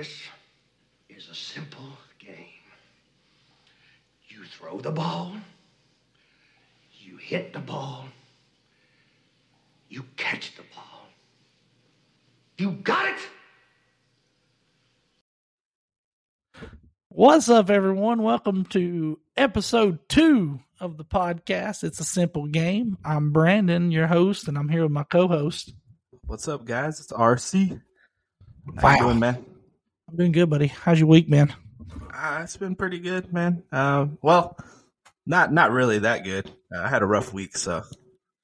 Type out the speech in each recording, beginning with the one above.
This is a simple game. You throw the ball, you hit the ball, you catch the ball. You got it? What's up, everyone? Welcome to episode two of the podcast. It's a simple game. I'm Brandon, your host, and I'm here with my co-host. What's up, guys? It's RC. How Wow. you doing, man? I'm doing good, buddy. How's your week, man? Uh, it's been pretty good, man. Um, well, not not really that good. Uh, I had a rough week, so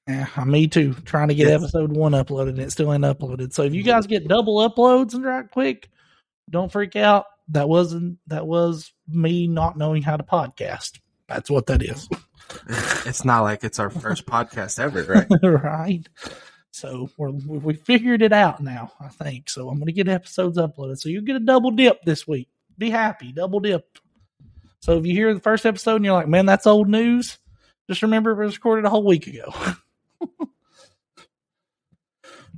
Yeah, me too. Trying to get Yes. episode one uploaded, and it still ain't uploaded. So if you guys get double uploads and right quick, don't freak out. That wasn't that was me not knowing how to podcast. That's what that is. it's not like it's our first podcast ever, right? right? So we're, we figured it out now, I think. So I'm going to get episodes uploaded. So you get a double dip this week. Be happy, double dip. So if you hear the first episode and you're like, man, that's old news, just remember it was recorded a whole week ago.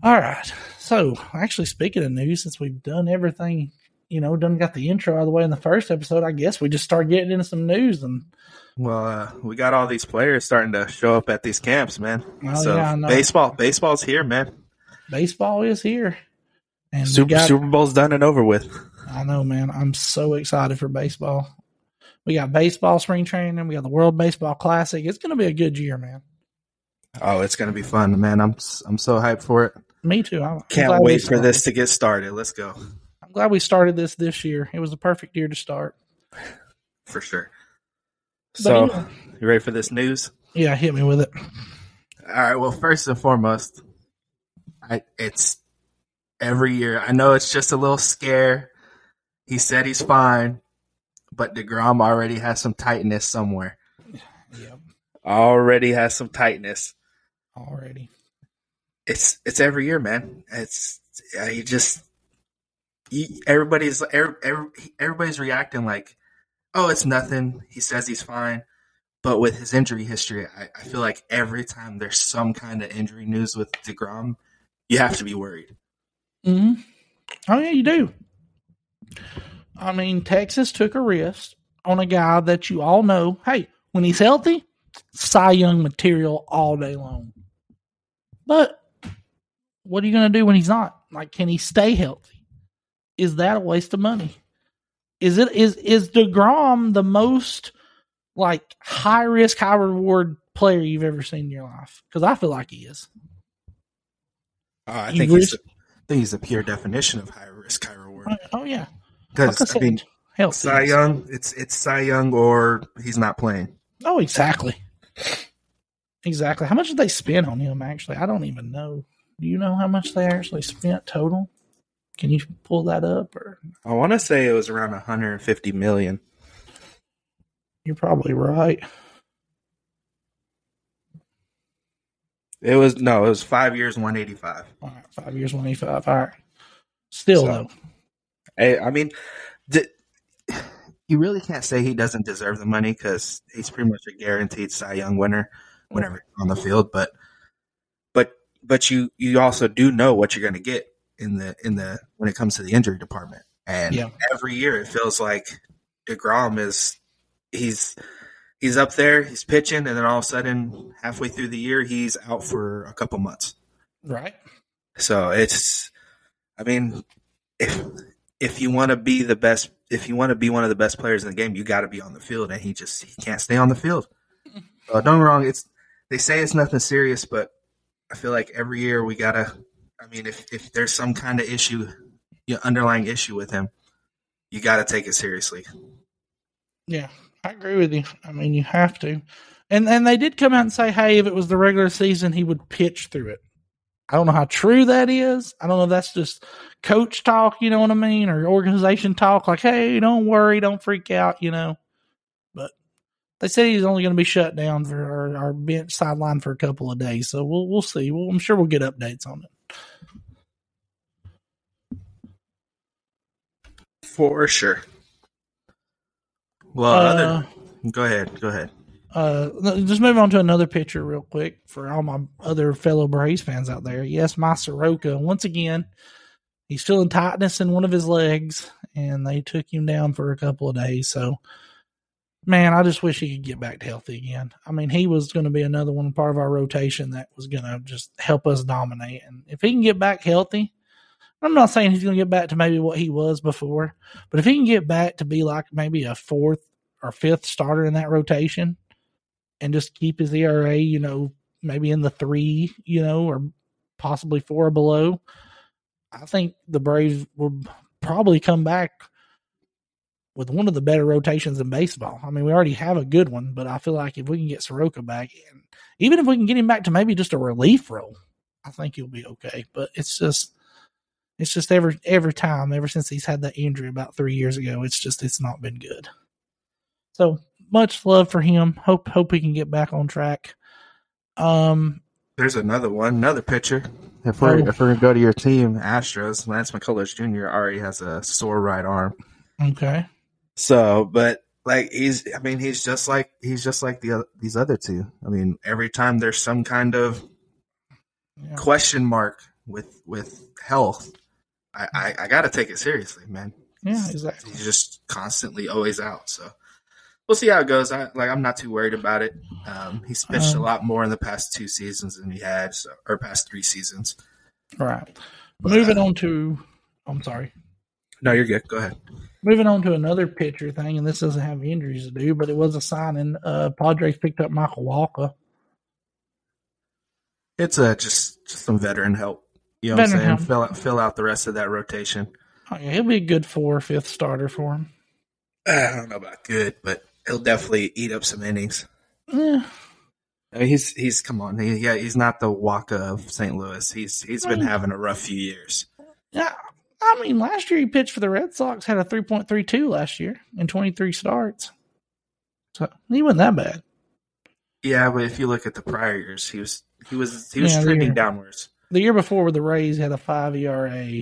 All right. So actually, speaking of news, since we've done everything, you know, done got the intro out of the way in the first episode, I guess we just start getting into some news and well, uh, we got all these players starting to show up at these camps, man. Oh, so yeah, baseball, baseball's here, man. baseball is here. And Super got- Super Bowl's done and over with. I know, man. I'm so excited for baseball. We got baseball spring training. We got the World Baseball Classic. It's going to be a good year, man. Oh, it's gonna be fun, man. I'm I'm so hyped for it. Me too. I'm, I'm Can't wait for this to get started. Let's go I'm glad we started this this year. It was a perfect year to start. for sure. So, anyway. you ready for this news? Yeah, hit me with it. All right. Well, first and foremost, I it's every year. I know it's just a little scare. He said he's fine, but Degrom already has some tightness somewhere. Yep, Already has some tightness. already. It's it's every year, man. It's he just he, everybody's every, every, everybody's reacting like, oh, it's nothing. He says he's fine. But with his injury history, I, I feel like every time there's some kind of injury news with Degrom, you have to be worried. hmm Oh yeah, you do. I mean, Texas took a risk on a guy that you all know. Hey, when he's healthy, Cy Young material all day long. But what are you going to do when he's not? Like, can he stay healthy? Is that a waste of money? Is it is is Degrom the most like high risk, high reward player you've ever seen in your life? Because I feel like he is. Uh, I think a, I think he's the pure definition of high risk, high reward. Oh yeah, like I Because I mean, healthy. Cy Young, it's it's Cy Young or he's not playing. Oh, exactly. Exactly. How much did they spend on him, actually? I don't even know. Do you know how much they actually spent total? Can you pull that up? Or I want to say it was around 150 million. you're probably right. It was no, it was five years, 185. All right, five years, 185. All right. Still, So- though. I, I mean, d- you really can't say he doesn't deserve the money because he's pretty much a guaranteed Cy Young winner whenever he's on the field. But, but, but you you also do know what you're going to get in the in the when it comes to the injury department. And Yeah. every year it feels like Degrom is he's he's up there, he's pitching, and then all of a sudden, halfway through the year, he's out for a couple months. Right. So it's, I mean, if if you want to be the best, if you want to be one of the best players in the game, you got to be on the field, and he just he can't stay on the field. So don't get me wrong, it's they say it's nothing serious, but I feel like every year we gotta. I mean, if if there's some kind of issue, you know, underlying issue with him, you got to take it seriously. Yeah, I agree with you. I mean, you have to. And and they did come out and say, hey, if it was the regular season, he would pitch through it. I don't know how true that is. I don't know if that's just coach talk, you know what I mean, or organization talk, like, hey, don't worry, don't freak out, you know. But they said he's only going to be shut down for our bench sideline for a couple of days, so we'll we'll see. Well, I'm sure we'll get updates on it. For sure. Well, Uh, other, go ahead, go ahead. Uh, just move on to another picture real quick for all my other fellow Braves fans out there. Yes, my Soroka once again. he's feeling tightness in one of his legs, and they took him down for a couple of days. So, man, I just wish he could get back to healthy again. I mean, he was going to be another one part of our rotation that was going to just help us dominate. And if he can get back healthy, I'm not saying he's going to get back to maybe what he was before, but if he can get back to be like maybe a fourth or fifth starter in that rotation and just keep his ERA, you know, maybe in the three, you know, or possibly four or below, I think the Braves will probably come back with one of the better rotations in baseball. I mean, we already have a good one, but I feel like if we can get Soroka back, and even if we can get him back to maybe just a relief role, I think he'll be okay. But it's just, it's just every every time, ever since he's had that injury about three years ago, it's just it's not been good. So much love for him. Hope hope he can get back on track. Um, There's another one, another pitcher. If we're Oh. if we're gonna go to your team, Astros, Lance McCullers Jr. already has a sore right arm. okay. So, but like he's, I mean, he's just like he's just like the oth- these other two. I mean, every time there's some kind of Yeah. question mark with with health, I I, I got to take it seriously, man. Yeah, exactly. He's just constantly always out. So we'll see how it goes. I like I'm not too worried about it. Um, he's pitched Um, a lot more in the past two seasons than he had, so, or past three seasons. Right. But, Moving uh, on to, I'm sorry. No, you're good. Go ahead. Moving on to another pitcher thing, and this doesn't have injuries to do, but it was a signing. Uh, Padres picked up Michael Wacha. It's uh, just just some veteran help. You know what I'm saying? Fill out fill out the rest of that rotation. Oh, yeah, he'll be a good four or fifth starter for him. I don't know about good, but he'll definitely eat up some innings. Yeah, I mean, he's he's come on, he, yeah, he's not the Wacha of St. Louis. He's he's been Mm. having a rough few years. yeah. I mean, last year he pitched for the Red Sox, had a 3.32 last year in 23 starts. So he wasn't that bad. Yeah, but if you look at the prior years, he was he was he was Yeah, trending they're- downwards. The year before the Rays had a 5 ERA.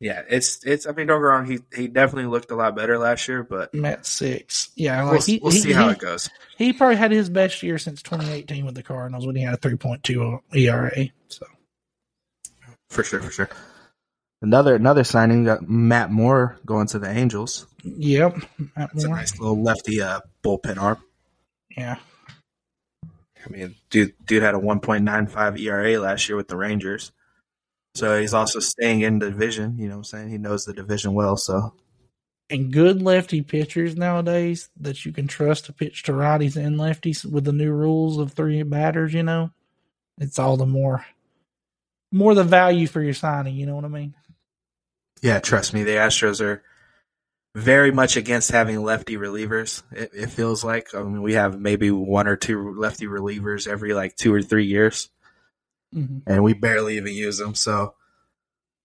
Yeah, it's it's. I mean, don't get wrong. He he definitely looked a lot better last year, but Met six. Yeah, we'll, he, we'll he- see how it goes. He probably had his best year since 2018 with the Cardinals when he had a 3.2 ERA. So For sure, for sure. Another another signing, we got Matt Moore going to the Angels. Yep. Matt It's a nice little lefty uh, bullpen arm. Yeah. I mean, dude, dude had a 1.95 ERA last year with the Rangers. So he's also staying in the division. You know what I'm saying? He knows the division well. So And good lefty pitchers nowadays that you can trust to pitch to righties and lefties with the new rules of three batters, you know, it's all the more, more the value for your signing. You know what I mean? yeah, trust me, the Astros are very much against having lefty relievers. It, it feels like. I mean, we have maybe one or two lefty relievers every like two or three years. Mm-hmm. and we barely even use them. So,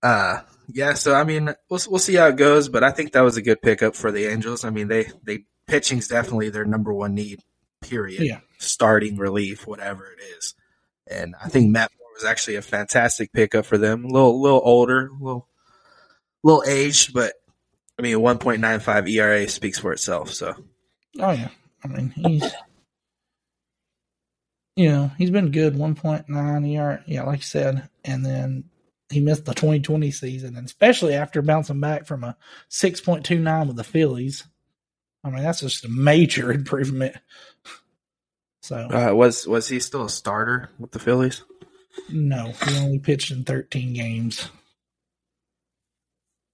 uh, yeah. So I mean, we'll we'll see how it goes, but I think that was a good pickup for the Angels. I mean, they they pitching's definitely their number one need. Period. Yeah. Starting relief, whatever it is, and I think Matt Moore was actually a fantastic pickup for them. A little little older, a little little aged, but I mean, one point nine five ERA speaks for itself. So Oh yeah. I mean, he's, you know, he's been good. 1.9 ERA, Yeah, like you said. And then he missed the 2020 season, and especially after bouncing back from a 6.29 with the Phillies. I mean, that's just a major improvement. So, uh, was was he still a starter with the Phillies? no, he only pitched in 13 games.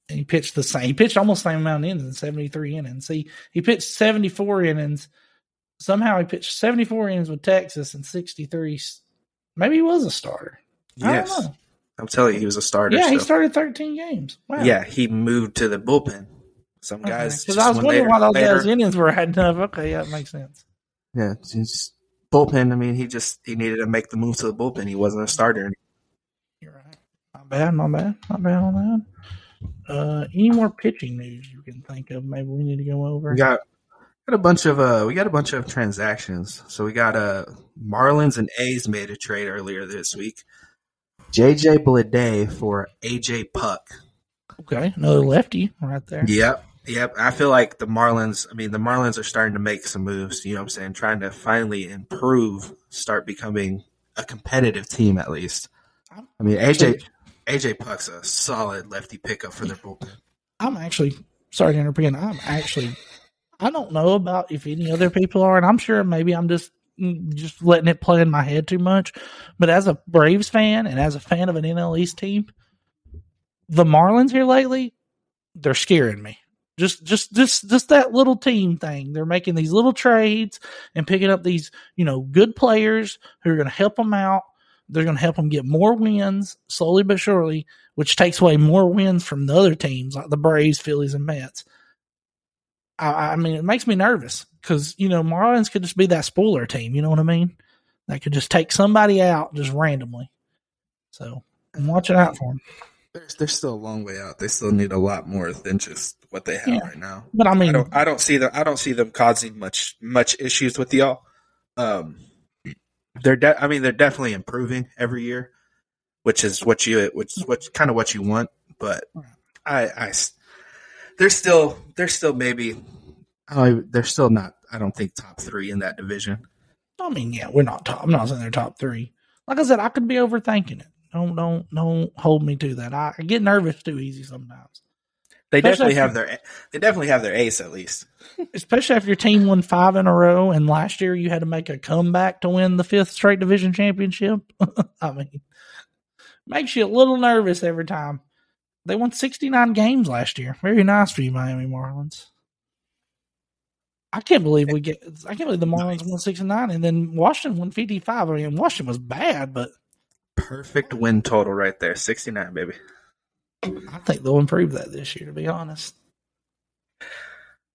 And he pitched the same. He pitched almost the same amount of innings in 73 innings. See, he pitched 74 innings. Somehow he pitched 74 innings with Texas and 63. Maybe he was a starter. I Yes. I'm telling you, he was a starter. Yeah, he started 13 games. Wow. Yeah, he moved to the bullpen. Some guys, Because I was wondering they're why those later- guys' innings were adding up. Okay, yeah, that makes sense. Yeah, just bullpen. I mean, he just he needed to make the move to the bullpen. He wasn't a starter. You're right. Not bad, not bad, not bad on that. Uh, any more pitching news you can think of? Maybe we need to go over. We got got a bunch of uh we got a bunch of transactions. So we got uh Marlins and A's made a trade earlier this week. JJ Bleday for AJ Puk. Okay, another lefty right there. Yep. Yep. I feel like the Marlins, I mean, the Marlins are starting to make some moves, you know what I'm saying? Trying to finally improve, start becoming a competitive team at least. I mean, AJ AJ Puk's a solid lefty pickup for their bullpen. I'm actually sorry to interrupt again. I'm actually I don't know about if any other people are, and I'm sure maybe I'm just mm, just letting it play in my head too much. But as a Braves fan and as a fan of an NL East team, the Marlins here lately, they're scaring me. Just, just, just, just that little team thing. They're making these little trades and picking up these, you know, good players who are going to help them out. They're going to help them get more wins slowly but surely, which takes away more wins from the other teams like the Braves, Phillies, and Mets. I, I mean, it makes me nervous because you know Marlins could just be that spoiler team. You know what I mean? They could just take somebody out just randomly. So I'm watching out for them. They're, they're still a long way out. They still need a lot more than just what they have Yeah. right now. But I mean, I don't. I don't see them. I don't see them causing much much issues with y'all. Um, they're. De- I mean, they're definitely improving every year, which is what you. Which mm-hmm. is what kind of what you want. But I, they're still. They're still maybe. I. They're still not. I don't think top three in that division. I mean, yeah, we're not top. I'm not saying they're top three. Like I said, I could be overthinking it. Don't don't don't hold me to that. I, I get nervous too easy sometimes, They Especially definitely if have their. They definitely have their ace at least. especially if your team won five in a row, and last year you had to make a comeback to win the fifth straight division championship. I mean, makes you a little nervous every time. They won 69 games last year. Very nice for you, Miami Marlins. I can't believe we get. I can't believe the Marlins won 69 and then Washington won 55. I mean, Washington was bad, but Perfect win total right there. Sixty nine, baby. I think they'll improve that this year. To be honest,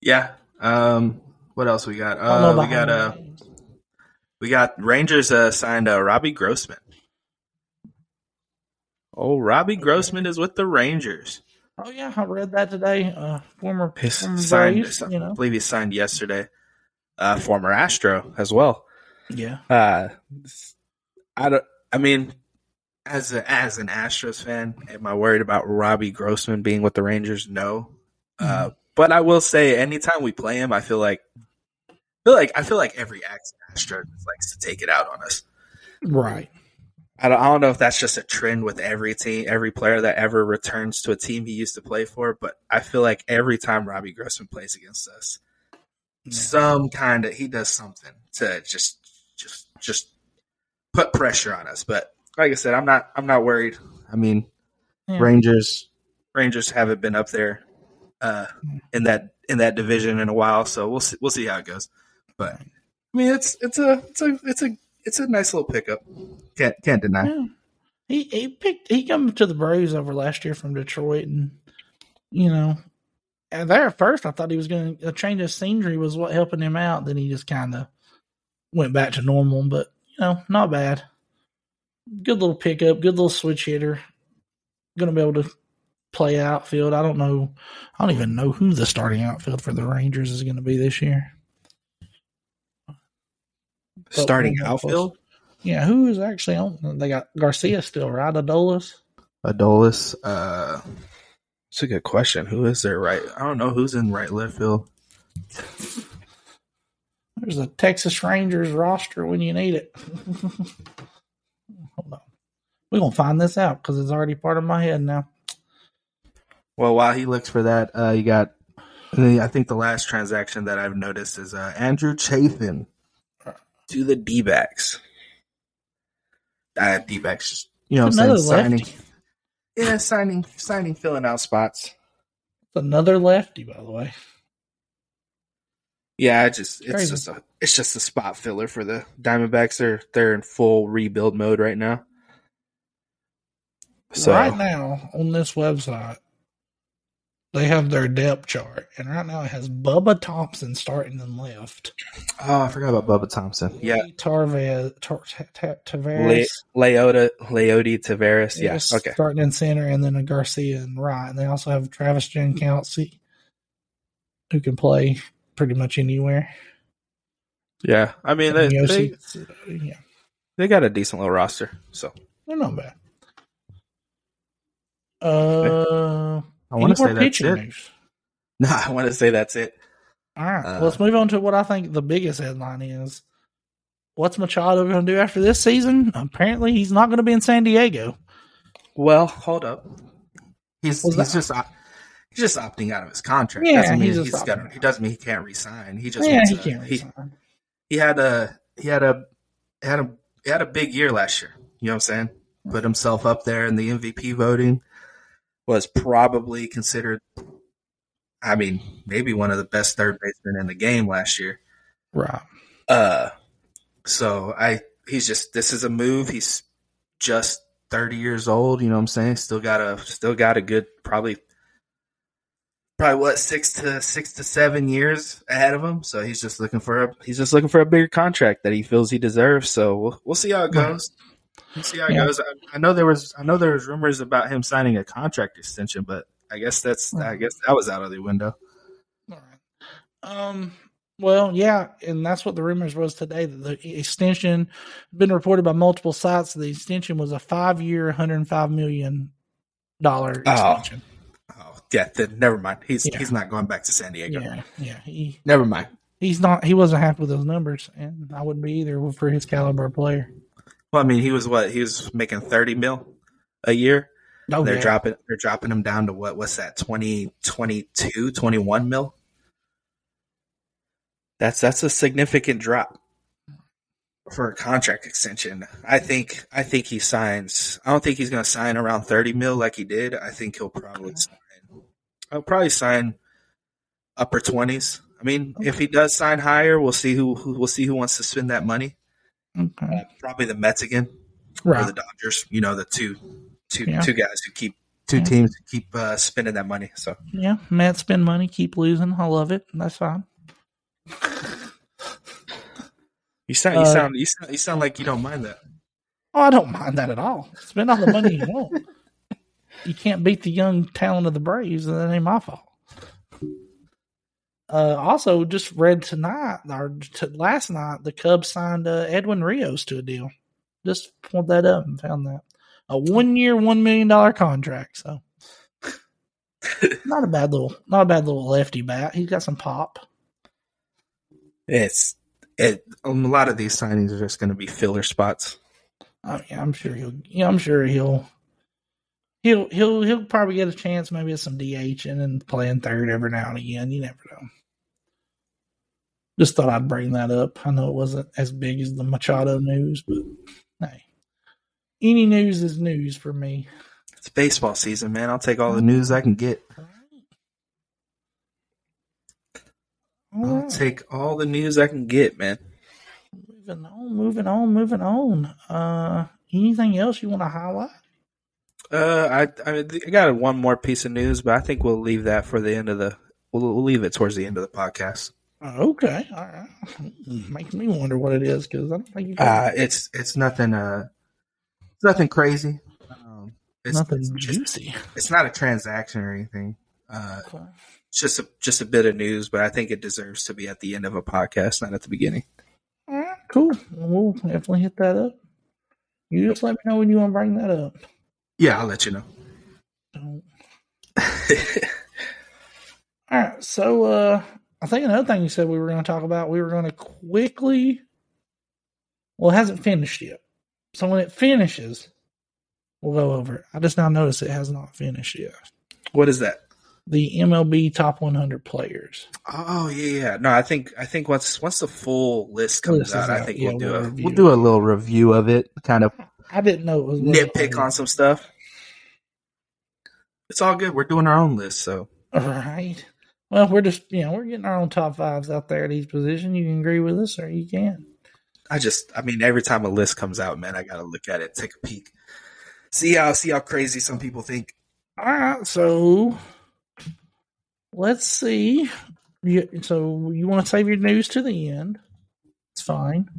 Yeah. Um. What else we got? Uh, we got uh, we got Rangers uh, signed uh, Robbie Grossman. Oh, Robbie Grossman is with the Rangers. Oh yeah, I read that today. Uh, former, former signed. Braves, you I believe he signed yesterday. Uh, former Astro as well. Yeah, Uh, I don't. I mean, as a, as an Astros fan, am I worried about Robbie Grossman being with the Rangers? No. Uh, but I will say, anytime we play him, I feel like, I feel like I feel like every ex Astro likes to take it out on us. right. I don't, I don't know if that's just a trend with every team, every player that ever returns to a team he used to play for. But I feel like every time Robbie Grossman plays against us, some kind of he does something to just just just put pressure on us. But like I said, I'm not I'm not worried. I mean, Yeah. Rangers Rangers haven't been up there uh, in that in that division in a while, so we'll see, we'll see how it goes. But I mean, it's it's a it's a it's a it's a nice little pickup. Can't can't deny. Yeah. He he picked he come to the Braves over last year from Detroit and you know and there at first I thought he was gonna a change of scenery was what helping him out. Then he just kinda went back to normal, but you know, not bad. Good little pickup, good little switch hitter. Gonna be able to play outfield. I don't know I don't even know who the starting outfield for the Rangers is gonna be this year. Starting we'll go outfield, Yeah, who is actually on they got Garcia still, right? Adolis? Adolis. Uh, it's a good question. Who is there? Right, I don't know who's in right left field. There's a Texas Rangers roster when you need it. Hold on. We're going to find this out because it's already part of my head now. Well, while he looks for that, uh, you got. I think the last transaction that I've noticed is uh, Andrew Chafin to the D backs. Uh, D backs, you know, what I'm saying signing. lefty. Yeah, signing, signing, filling out spots. It's another lefty, by the way. Yeah, it just it's Crazy. just a it's just a spot filler for the Diamondbacks. They're they're in full rebuild mode right now. So Right now, on this website, they have their depth chart. And right now it has Bubba Thompson starting in left. oh, I forgot about Bubba Thompson. Yeah, Tarvez, Tar, Ta- Ta- Le- Tavares. Leota Leody Tavares. Yeah, okay. Starting in center, and then a Garcia and right. And they also have Travis Jankowski, who can play pretty much anywhere. Yeah, I mean they, And they yeah, they got a decent little roster. So they're not bad. Uh, I any want to more say that's pitching it. news? No, I want to say that's it. All right, Uh, let's move on to what I think the biggest headline is. What's Machado going to do after this season? Apparently, he's not going to be in San Diego. Well, hold up. He's, he's just op- he's just opting out of his contract. Yeah, doesn't mean he's he's, just got. opting He doesn't mean he can't resign. He just yeah, wants he to- can't he, resign. he had a he had a had a he had a big year last year. You know what I'm saying? Put himself up there in the MVP voting. Was probably considered. I mean, maybe one of the best third basemen in the game last year. Right. Uh, so I he's just this is a move. He's just 30 years old. You know what I'm saying? Still got a still got a good probably probably what six to six to seven years ahead of him. So he's just looking for a he's just looking for a bigger contract that he feels he deserves. So we'll, we'll see how it goes. We'll see how it Yeah. goes. I, I know there was I know there was rumors about him signing a contract extension, but I guess that's I guess that was out of the window. All right. Um. Well, yeah, and that's what the rumors was today. That the extension been reported by multiple sites. The extension was a five-year, 105 million dollar Oh. extension. Oh yeah, then never mind. He's Yeah. he's not going back to San Diego. Yeah, yeah. He Never mind. he's not. He wasn't happy with those numbers, and I wouldn't be either for his caliber of player. Well, I mean, he was what he was making thirty mil a year. Oh, they're yeah. dropping they're dropping him down to what what's that 20, 22, 21 mil. That's that's a significant drop for a contract extension. I think I think he signs. I don't think he's going to sign around thirty mil like he did. I think he'll probably sign. I'll probably sign upper twenties. I mean, if he does sign higher, we'll see who, who we'll see who wants to spend that money. Okay. Uh, probably the Mets again or the Dodgers. You know, the two, two, Yeah. two guys who keep two Yeah. teams who keep uh, spending that money. So Yeah. Mets spend money, keep losing. I love it. That's fine. you sound, you Uh, sound, you sound, you sound like you don't mind that. Oh, I don't mind that at all. Spend all the money you want. You can't beat the young talent of the Braves, and that ain't my fault. Uh, also, just read tonight or t- last night, the Cubs signed uh, Edwin Rios to a deal. Just pulled that up and found that a one-year, one million dollar contract. So, not a bad little, not a bad little lefty bat. He's got some pop. It's it. um, A lot of these signings are just going to be filler spots. Oh yeah, I'm sure he'll. Yeah, I'm sure he'll. He'll he'll he'll probably get a chance, maybe at some DH and then playing third every now and again. You never know. Just thought I'd bring that up. I know it wasn't as big as the Machado news, but hey, any news is news for me. It's baseball season, man. I'll take all the news I can get. I'll take all the news I can get, man. moving on, moving on, moving on. Uh, anything else you want to highlight? Uh, I I, I got one more piece of news, but I think we'll leave that for the end of the. We'll, we'll leave it towards the end of the podcast. Okay, all right. Makes me wonder what it is because I don't think you Uh, it's it's nothing. Uh, it's nothing crazy. Um, it's, nothing it's, just- juicy. it's not a transaction or anything. Uh, Okay. it's just a just a bit of news, but I think it deserves to be at the end of a podcast, not at the beginning. All right, cool. We'll definitely hit that up. You just let me know when you want to bring that up. Yeah, I'll let you know. All right, so uh, I think another thing you said we were going to talk about, we were going to quickly. Well, it hasn't finished yet. So when it finishes, we'll go over it. I just now noticed it has not finished yet. what is that? The MLB top 100 players. Oh yeah, yeah. No, I think I think once once the full list comes List is out, I think yeah, we'll do we'll a review we'll do a little review of it, kind of I didn't know it was nitpick on some stuff. It's all good. We're doing our own list, so All right. Well, we're just you know we're getting our own top fives out there at each position. You can agree with us or you can. I just I mean every time a list comes out, man, I gotta look at it, take a peek, see how see how crazy some people think. All right, so let's see. You, so you want to save your news to the end? It's fine.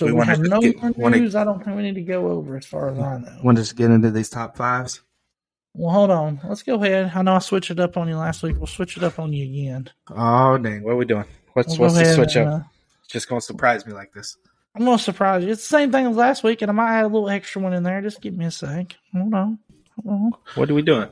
So We we, have no get- more news. I don't think we need to go over, as far as I know. Want to just get into these top fives? Well, hold on. Let's go ahead. I know I switched it up on you last week. We'll switch it up on you again. Oh dang, what are we doing? What's We'll what's the switch and, up? uh, Just gonna surprise me like this. I'm gonna surprise you. It's the same thing as last week, and I might add a little extra one in there. Just give me a sec. Hold on. Hold on. What are we doing?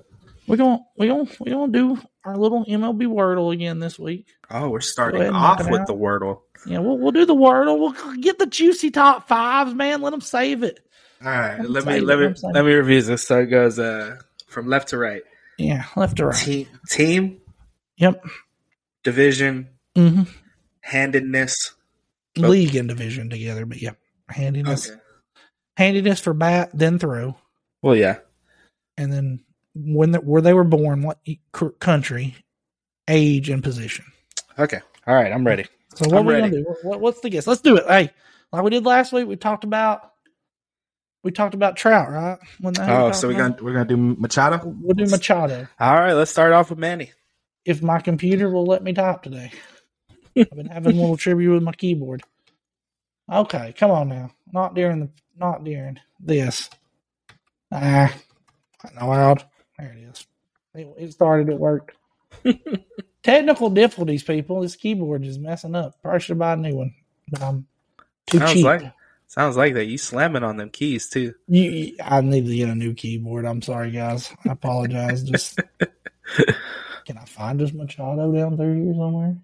We're gonna we're gonna we're gonna do our little MLB Wordle again this week. Oh, we're starting ahead and knock off with out. the Wordle. Yeah, we'll we'll do the Wordle. We'll get the juicy top fives, man. Let them save it. All right, let Say me let me let me review this. So it goes uh, from left to right. Yeah, left to right. Team, team, Yep. division, Mm-hmm. handedness. League and division together, but yeah, handiness, Okay. handiness for bat, then throw, Well, yeah. and then when the, where they were born, what e- country, age, and position. Okay. All right. I'm ready. So what I'm we ready. gonna do? What, what's the guess? Let's do it. Hey, like we did last week, we talked about we talked about Trout, right? When the Oh, so we're gonna we're gonna do Machado. we'll do Machado All right. Let's start off with Manny. if my computer will let me type today. I've been having a little trivia with my keyboard. Okay, come on now. Not during the not during this. Ah, not allowed. There it is. It, it started. It worked. Technical difficulties, people. This keyboard is messing up. Probably should buy a new one, but I'm too Sounds cheap. like sounds like that. You slamming on them keys too. You, I need to get a new keyboard. I'm sorry, guys. I apologize. Just can I find this Machado down through here somewhere?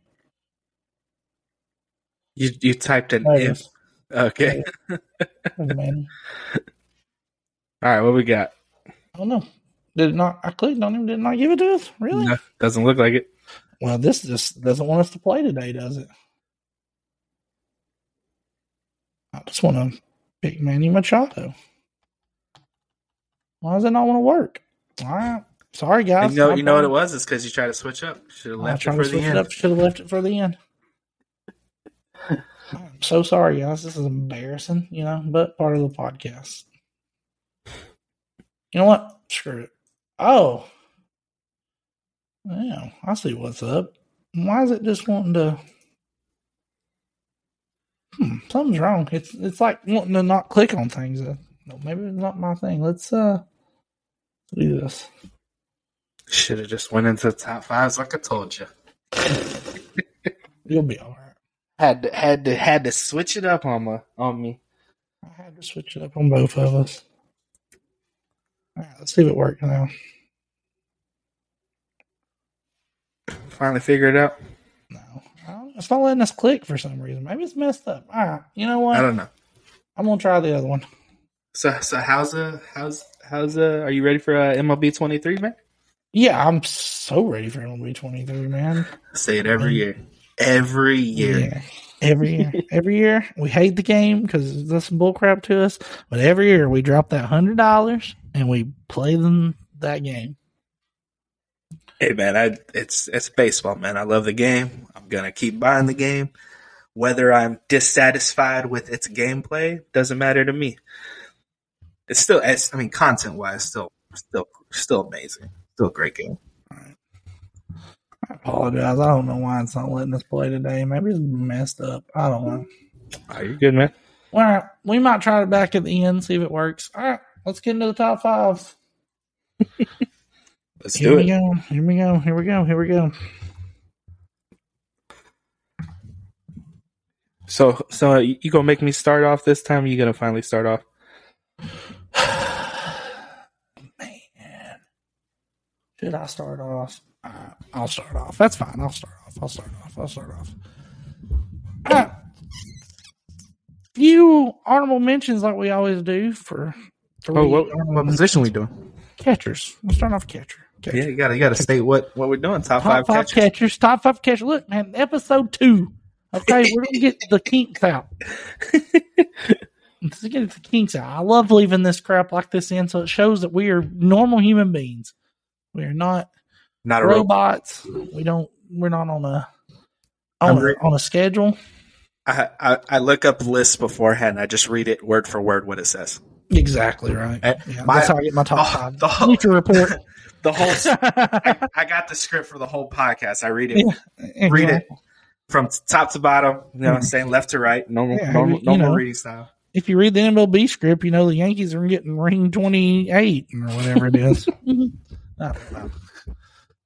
You you typed an if. Okay. All right. What we got? I don't know. Did it not? I clicked on him. Did not give it to us? Really? No, doesn't look like it. Well, this just doesn't want us to play today, does it? I just want to pick Manny Machado. Why does it not want to work? All right. Sorry, guys. you know you know what it was? It's because you tried to switch up. Should have left it for the end. Should have left it for the end. I'm so sorry, guys. This is embarrassing, you know, but part of the podcast. You know what? Screw it. Oh. Yeah, I see what's up. Why is it just wanting to Hmm, something's wrong. It's it's like wanting to not click on things. Uh, no, maybe it's not my thing. Let's uh do this. Should have just went into the top fives like I told you. You'll be all right. Had to, had to had to switch it up on my on me. I had to switch it up on both of us. All right, let's see if it works now. Finally figured it out. No, it's not letting us click for some reason. Maybe it's messed up. All right, you know what? I don't know. I'm gonna try the other one. So so how's uh how's how's uh are you ready for uh, MLB twenty three man? Yeah, I'm so ready for MLB 23, man. Say it every year. Every year. Yeah, every year, every year we hate the game because that's some bullcrap to us. But every year we drop that hundred dollars and we play them that game. Hey man, I it's it's baseball, man. I love the game. I'm gonna keep buying the game. Whether I'm dissatisfied with its gameplay doesn't matter to me. It's still, it's, I mean, content wise, still, still, still amazing. Still a great game. I apologize. I don't know why it's not letting us play today. Maybe it's messed up. I don't know. Are you good, man? All right, we might try it back at the end, see if it works. All right, let's get into the top five. Let's do it. Here do we it. go. Here we go. Here we go. Here we go. So, so you you gonna make me start off this time? Or you gonna finally start off? Man, should I start off? Uh, I'll start off. That's fine. I'll start off. I'll start off. I'll start off. Right. Few honorable mentions, like we always do, for three Oh, what, what position we doing? catchers. We'll start off catcher. Catcher. Yeah, you gotta, you gotta state what, what we're doing. Top, top five, five, catchers. catchers. Top five catchers. Look, man, episode two. Okay, we're gonna get the kinks out. Let's get the kinks out. I love leaving this crap like this in, so it shows that we are normal human beings. We are not Not a robot. robots. We don't. We're not on a on I'm a, re- on a schedule. I, I, I look up lists beforehand. I just read it word for word what it says. Exactly right. Yeah, my- that's how I get my top oh, five. the whole- Future report. The whole, I, I got the script for the whole podcast. I read it, read it from top to bottom. You know, I'm hmm. saying left to right, normal, Yeah, normal, normal know. reading style. If you read the MLB script, you know the Yankees are getting ring twenty eight or whatever it is.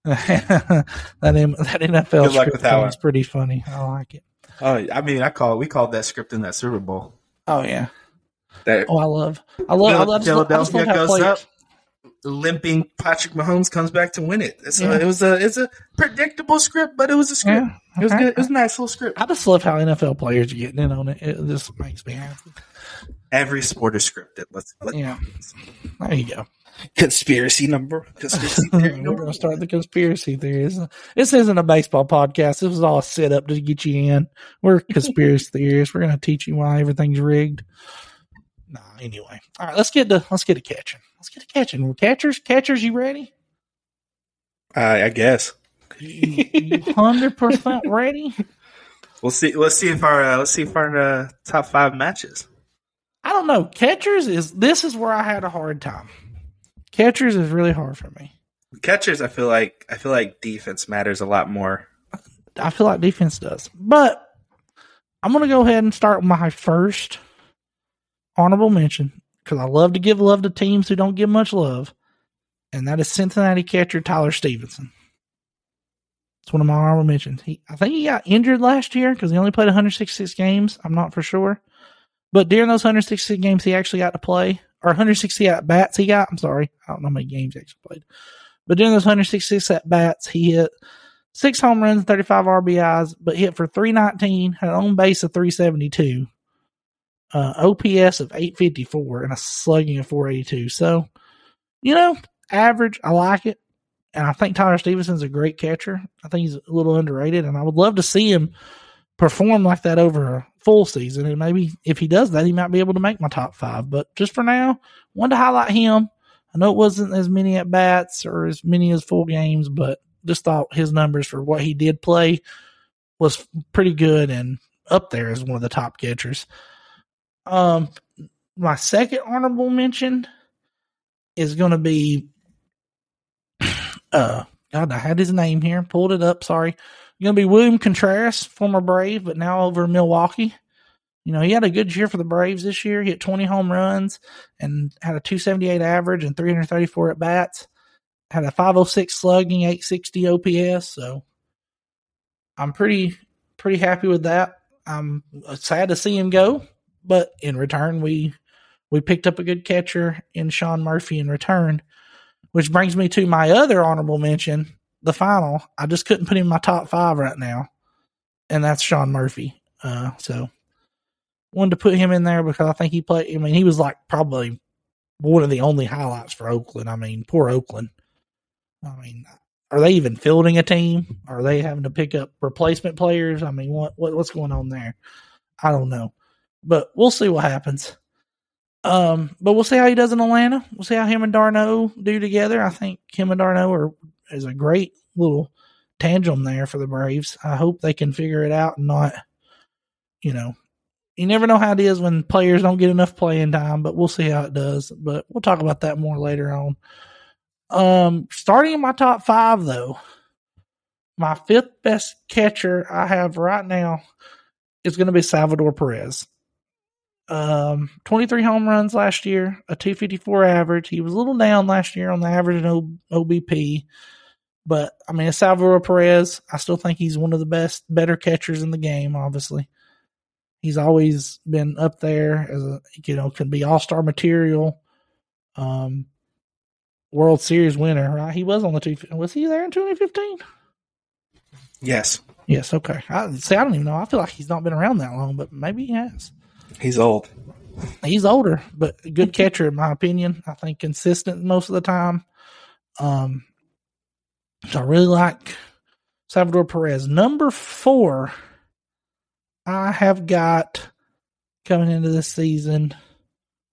I that M- that NFL Good script with that one. is pretty funny. I like it. Oh, I mean, I call we called that script in that Super Bowl. Oh yeah. That Oh, I love. I love. I love. I love Philadelphia how goes players- up. limping Patrick Mahomes comes back to win it. So Yeah. it was a it's a predictable script, but it was a script. Yeah, It was good. It was a nice little script. I just love how NFL players are getting in on it. It just makes me happy. Every sport is scripted. Let's let Yeah. There you go. Conspiracy number. Conspiracy theory We're going to start the conspiracy theories. This isn't a baseball podcast. This was all a setup to get you in. We're conspiracy theorists. We're going to teach you why everything's rigged. Nah, anyway. All right, let's get to let's get to catching. Let's get to catching. Catchers, catchers, you ready? I I guess hundred percent ready? we'll see. Let's see if our uh, let's see if our uh, top five matches. I don't know. Catchers is this is where I had a hard time. Catchers is really hard for me. Catchers, I feel like I feel like defense matters a lot more. I feel like defense does. But I'm going to go ahead and start with my first honorable mention because I love to give love to teams who don't give much love, and that is Cincinnati catcher Tyler Stephenson. It's one of my honorable mentions. He, I think he got injured last year because he only played 166 games. I'm not for sure, but during those 166 games, he actually got to play, or 160 at bats he got. I'm sorry, I don't know how many games he actually played, but during those 166 at bats, he hit six home runs, 35 RBIs, but hit for 319, had an on base of 372, uh, OPS of 854, and a slugging of 482. So, you know, average. I like it. And I think Tyler Stephenson's a great catcher. I think he's a little underrated, and I would love to see him perform like that over a full season. And maybe if he does that, he might be able to make my top five. But just for now, wanted to highlight him. I know it wasn't as many at bats or as many as full games, but just thought his numbers for what he did play was pretty good and up there as one of the top catchers. Um, my second honorable mention is going to be, uh, God, I had his name here, pulled it up. Sorry, going to be William Contreras, former Brave, but now over Milwaukee. You know, he had a good year for the Braves this year. He hit 20 home runs and had a 278 average and 334 at bats had a 506 slugging, 860 OPS. So I'm pretty pretty happy with that. I'm uh, sad to see him go, but in return we we picked up a good catcher in Sean Murphy in return, which brings me to my other honorable mention, the final. I just couldn't put him in my top five right now, and that's Sean Murphy. Uh, so wanted to put him in there because I think he played. I mean, he was like probably one of the only highlights for Oakland. I mean, poor Oakland. I mean, are they even fielding a team? Are they having to pick up replacement players? I mean, what, what what's going on there? I don't know, but we'll see what happens. Um, but we'll see how he does in Atlanta. We'll see how him and d'Arnaud do together. I think him and d'Arnaud are is a great little tandem there for the Braves. I hope they can figure it out and not, you know, you never know how it is when players don't get enough playing time. But we'll see how it does. But we'll talk about that more later on. Um, starting in my top five though, my fifth best catcher I have right now is going to be Salvador Perez. Um, 23 home runs last year, a 254 average. He was a little down last year on the average in OBP, but I mean, Salvador Perez, I still think he's one of the best, better catchers in the game, obviously. He's always been up there as a, you know, can be all star material. Um, World Series winner, right? He was on the two. Was he there in 2015? Yes, Yes. Okay. I see. I don't even know. I feel like he's not been around that long, but maybe he has. he's old. He's older, but a good catcher in my opinion. I think consistent most of the time. Um, so I really like Salvador Perez. Number four, I have got coming into this season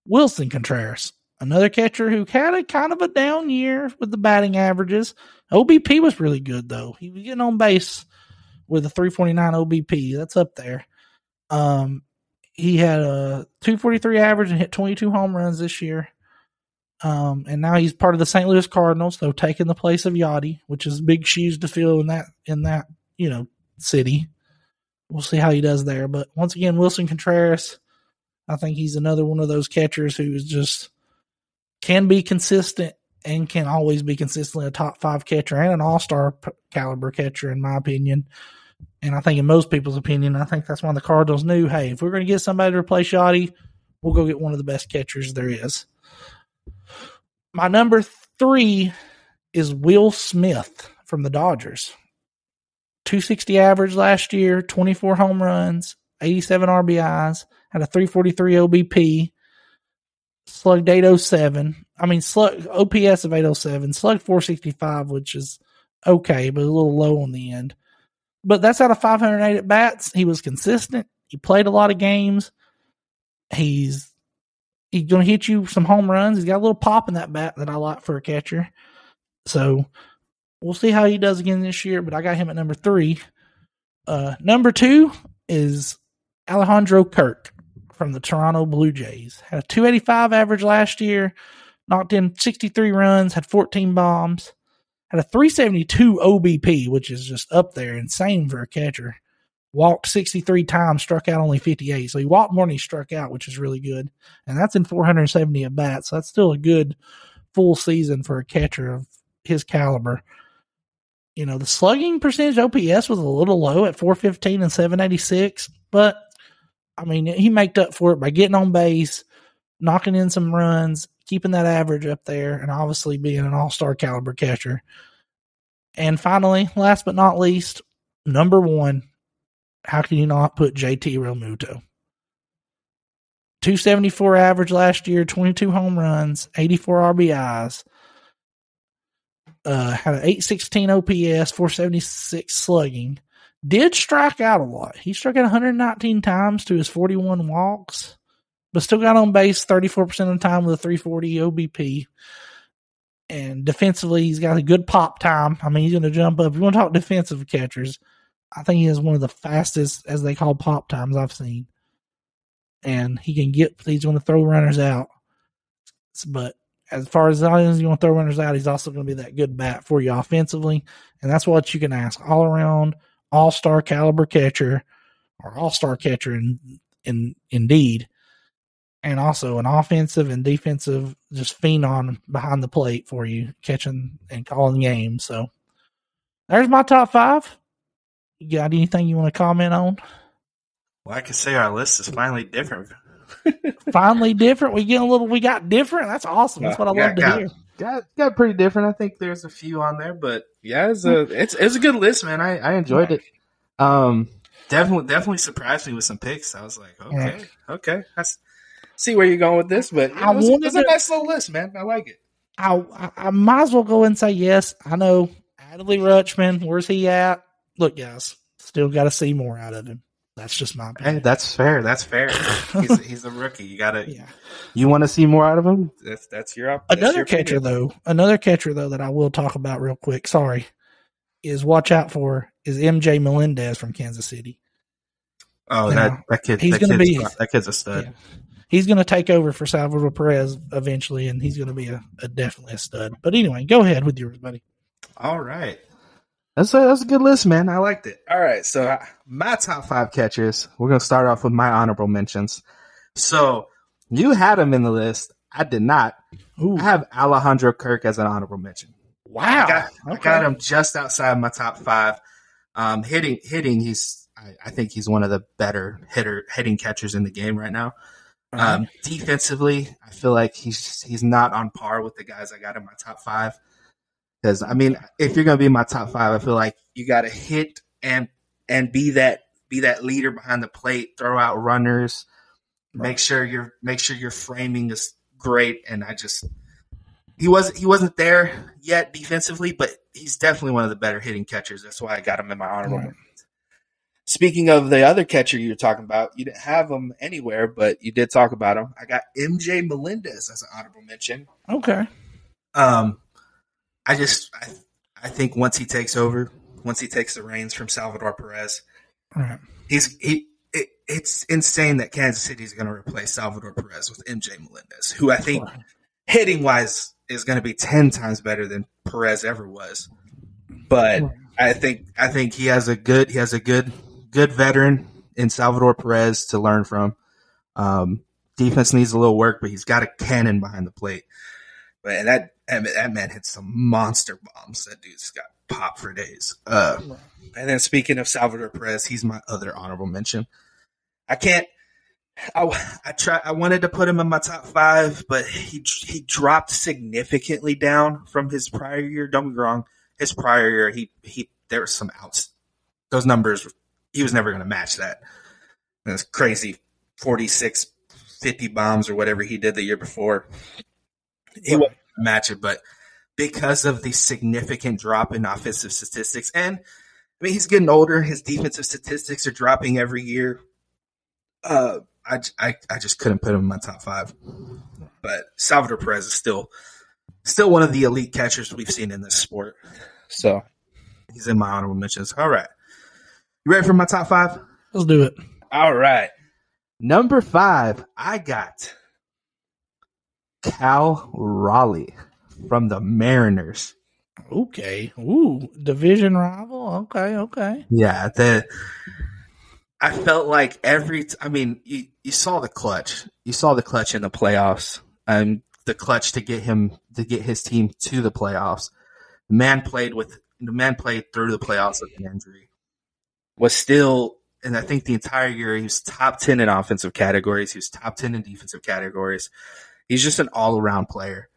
Willson Contreras, another catcher who had a kind of a down year with the batting averages. OBP was really good though. He was getting on base with a 349 OBP. That's up there. Um, he had a 243 average and hit 22 home runs this year. Um, and now he's part of the St. Louis Cardinals, so taking the place of Yadi, which is big shoes to fill in that in that you know city. We'll see how he does there. But once again, Willson Contreras, I think he's another one of those catchers who is just can be consistent and can always be consistently a top five catcher and an all star caliber catcher, in my opinion. And I think in most people's opinion, I think that's why the Cardinals knew, hey, if we're going to get somebody to replace Yadi, we'll go get one of the best catchers there is. My number three is Will Smith from the Dodgers. 260 average last year, 24 home runs, 87 RBIs, had a 343 OBP, slugged 807. I mean, slug OPS of 807, slugged 465, which is okay, but a little low on the end. But that's out of 508 at bats. He was consistent. He played a lot of games. He's he's going to hit you some home runs. He's got a little pop in that bat that I like for a catcher. So we'll see how he does again this year. But I got him at number three. Uh, number two is Alejandro Kirk from the Toronto Blue Jays. Had a 285 average last year, knocked in 63 runs, had 14 bombs, had a 372 OBP, which is just up there, insane for a catcher. Walked 63 times, struck out only 58. So he walked more than he struck out, which is really good. And that's in 470 at bats. So that's still a good full season for a catcher of his caliber. You know, the slugging percentage OPS was a little low at 415 and 786, but I mean, he made up for it by getting on base, knocking in some runs, keeping that average up there, and obviously being an all star caliber catcher. And finally, last but not least, number one, how can you not put JT Realmuto? 274 average last year, 22 home runs, 84 RBIs. Uh, had an 816 OPS, 476 slugging. Did strike out a lot. He struck out 119 times to his 41 walks, but still got on base 34% of the time with a 340 OBP. And defensively, he's got a good pop time. I mean, he's going to jump up. If you want to talk defensive catchers, I think he has one of the fastest, as they call pop times I've seen. And he can get, he's going to throw runners out. But as far as as you want to throw runners out, he's also going to be that good bat for you offensively. And that's what you can ask all around, all star caliber catcher or all star catcher in, in indeed. And also an offensive and defensive just phenom behind the plate for you, catching and calling games. So there's my top five. You got anything you want to comment on? Well, I can say our list is finally different. Finally different. We get a little. We got different. That's awesome. That's what I Yeah, love to got- hear. Got got pretty different. I think there's a few on there, but yeah, it's a it's it's a good list, man. I, I enjoyed it. Um, definitely definitely surprised me with some picks. I was like, okay, okay, I s- see where you're going with this, but I it was, wanted it's a to- nice little list, man. I like it. I, I I might as well go and say yes. I know Adley Rutschman. Where's he at? Look, guys, still got to see more out of him. That's just my Hey, that's fair. That's fair. he's he's a rookie. You gotta yeah. you want to see more out of him. That's that's your op- that's Another your catcher opinion. though, another catcher though that I will talk about real quick. Sorry, is watch out for is MJ Melendez from Kansas City. Oh, Yeah. that that kid. He's that gonna be- that kid's a stud. Yeah. He's going to take over for Salvador Perez eventually, and he's going to be a, a definitely a stud. But anyway, go ahead with yours, buddy. All right. That's a, that's a good list, man. I liked it. All right. So, uh, my top five catchers, we're going to start off with my honorable mentions. So, you had him in the list. I did not. Ooh, I have Alejandro Kirk as an honorable mention. wow! I got, I got him just outside my top five. Um, hitting, hitting, he's, I, I think he's one of the better hitter, hitting catchers in the game right now. Um, defensively, I feel like he's he's not on par with the guys I got in my top five. Because I mean, if you're gonna be my top five, I feel like you got to hit and and be that be that leader behind the plate, throw out runners, make sure your make sure your framing is great. And I just he wasn't he wasn't there yet defensively, but he's definitely one of the better hitting catchers. That's why I got him in my honorable. Right. Speaking of the other catcher you were talking about, you didn't have him anywhere, but you did talk about him. I got MJ Melendez as an honorable mention. okay. Um, I just I, I think once he takes over, once he takes the reins from Salvador Perez, right. he's he. It, it's insane that Kansas City is going to replace Salvador Perez with MJ Melendez, who I think hitting wise is going to be ten times better than Perez ever was. But Right. I think I think he has a good he has a good good veteran in Salvador Perez to learn from. Um, defense needs a little work, but he's got a cannon behind the plate. But and that that that man hit some monster bombs. That dude's got pop for days. Uh, and then speaking of Salvador Perez, he's my other honorable mention. I can't I, I try. I wanted to put him in my top five, but he he dropped significantly down from his prior year. Don't be wrong. His prior year, he he there was some outs. Those numbers, he was never going to match that. That's crazy. 46, 50 bombs or whatever he did the year before. He won't match it, but because of the significant drop in offensive statistics, and I mean he's getting older, his defensive statistics are dropping every year. Uh, I, I, I just couldn't put him in my top five. But Salvador Perez is still still one of the elite catchers we've seen in this sport. So he's in my honorable mentions. All right. You ready for my top five? Let's do it. All right. Number five, I got Cal Raleigh from the Mariners. Okay. Ooh, division rival. Okay, okay. Yeah, the I felt like every. T- I mean, you, you saw the clutch. You saw the clutch in the playoffs, and the clutch to get him to get his team to the playoffs. The man played with the man played through the playoffs with an injury. Was still, and I think the entire year he was top ten in offensive categories. He was top ten in defensive categories. He's just an all around player.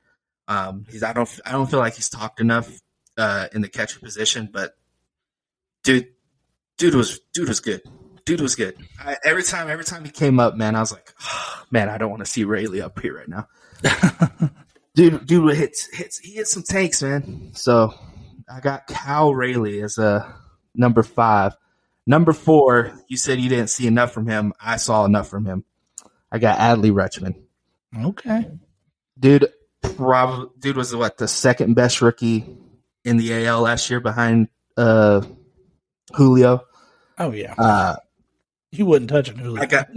Um, he's I don't I don't feel like he's talked enough uh, in the catcher position, but dude, dude was dude was good dude was good. I, every time, every time he came up, man, I was like, oh, man, I don't want to see Raleigh up here right now. dude, dude hits hits he hits some tanks, man. So I got Cal Raleigh as a number five. Number four, you said you didn't see enough from him. I saw enough from him. I got Adley Rutschman. Okay. Dude, probably dude was what the second best rookie in the AL last year behind uh Julio. Oh yeah. Uh you wouldn't touch it. Julio. I got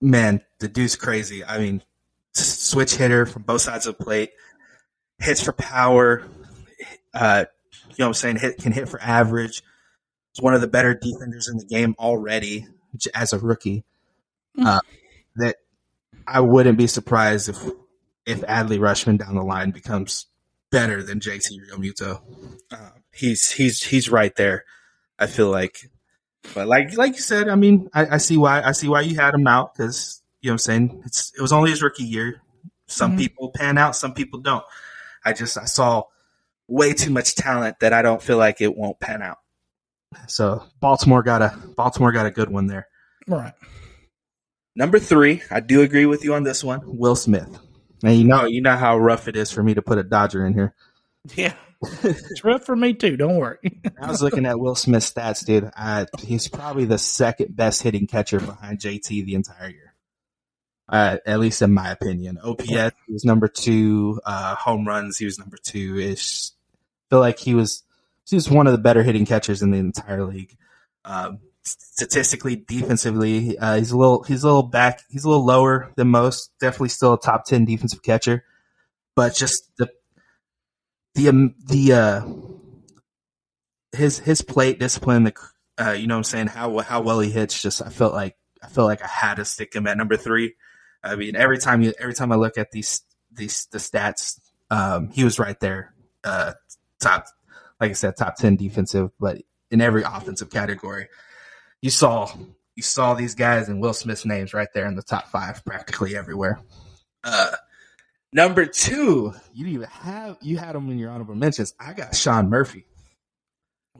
man, the dude's crazy. I mean, switch hitter from both sides of the plate, hits for power. Uh, you know what I'm saying? Hit can hit for average. He's one of the better defenders in the game already as a rookie. Hmm. Uh, I wouldn't be surprised if if Adley Rutschman down the line becomes better than JT Realmuto. Uh, he's he's he's right there. I feel like but like like you said, I mean, I, I see why I see why you had him out because you know what I'm saying. It's it was only his rookie year. Some Mhm. people pan out, some people don't. I just I saw way too much talent that I don't feel like it won't pan out. So Baltimore got a Baltimore got a good one there. right. Number three, I do agree with you on this one. Will Smith. And you know you know how rough it is for me to put a Dodger in here. Yeah. it's rough for me too. Don't worry. I was looking at Will Smith's stats, dude. I, he's probably the second best hitting catcher behind JT the entire year. Uh, at least in my opinion. OPS he was number two. Uh, home runs he was number two ish. Feel like he was he was one of the better hitting catchers in the entire league. Um, statistically, defensively, uh, he's a little he's a little back. He's a little lower than most. Definitely still a top ten defensive catcher, but just the the um, the uh, his his plate discipline, the uh, you know what I'm saying how how well he hits. Just I felt like I felt like I had to stick him at number three. I mean, every time you every time I look at these these the stats, um, he was right there, uh, top like I said, top ten defensive, but in every offensive category, you saw you saw these guys and Will Smith's names right there in the top five, practically everywhere. Uh, number two, you didn't even have you had him in your honorable mentions. I got Sean Murphy.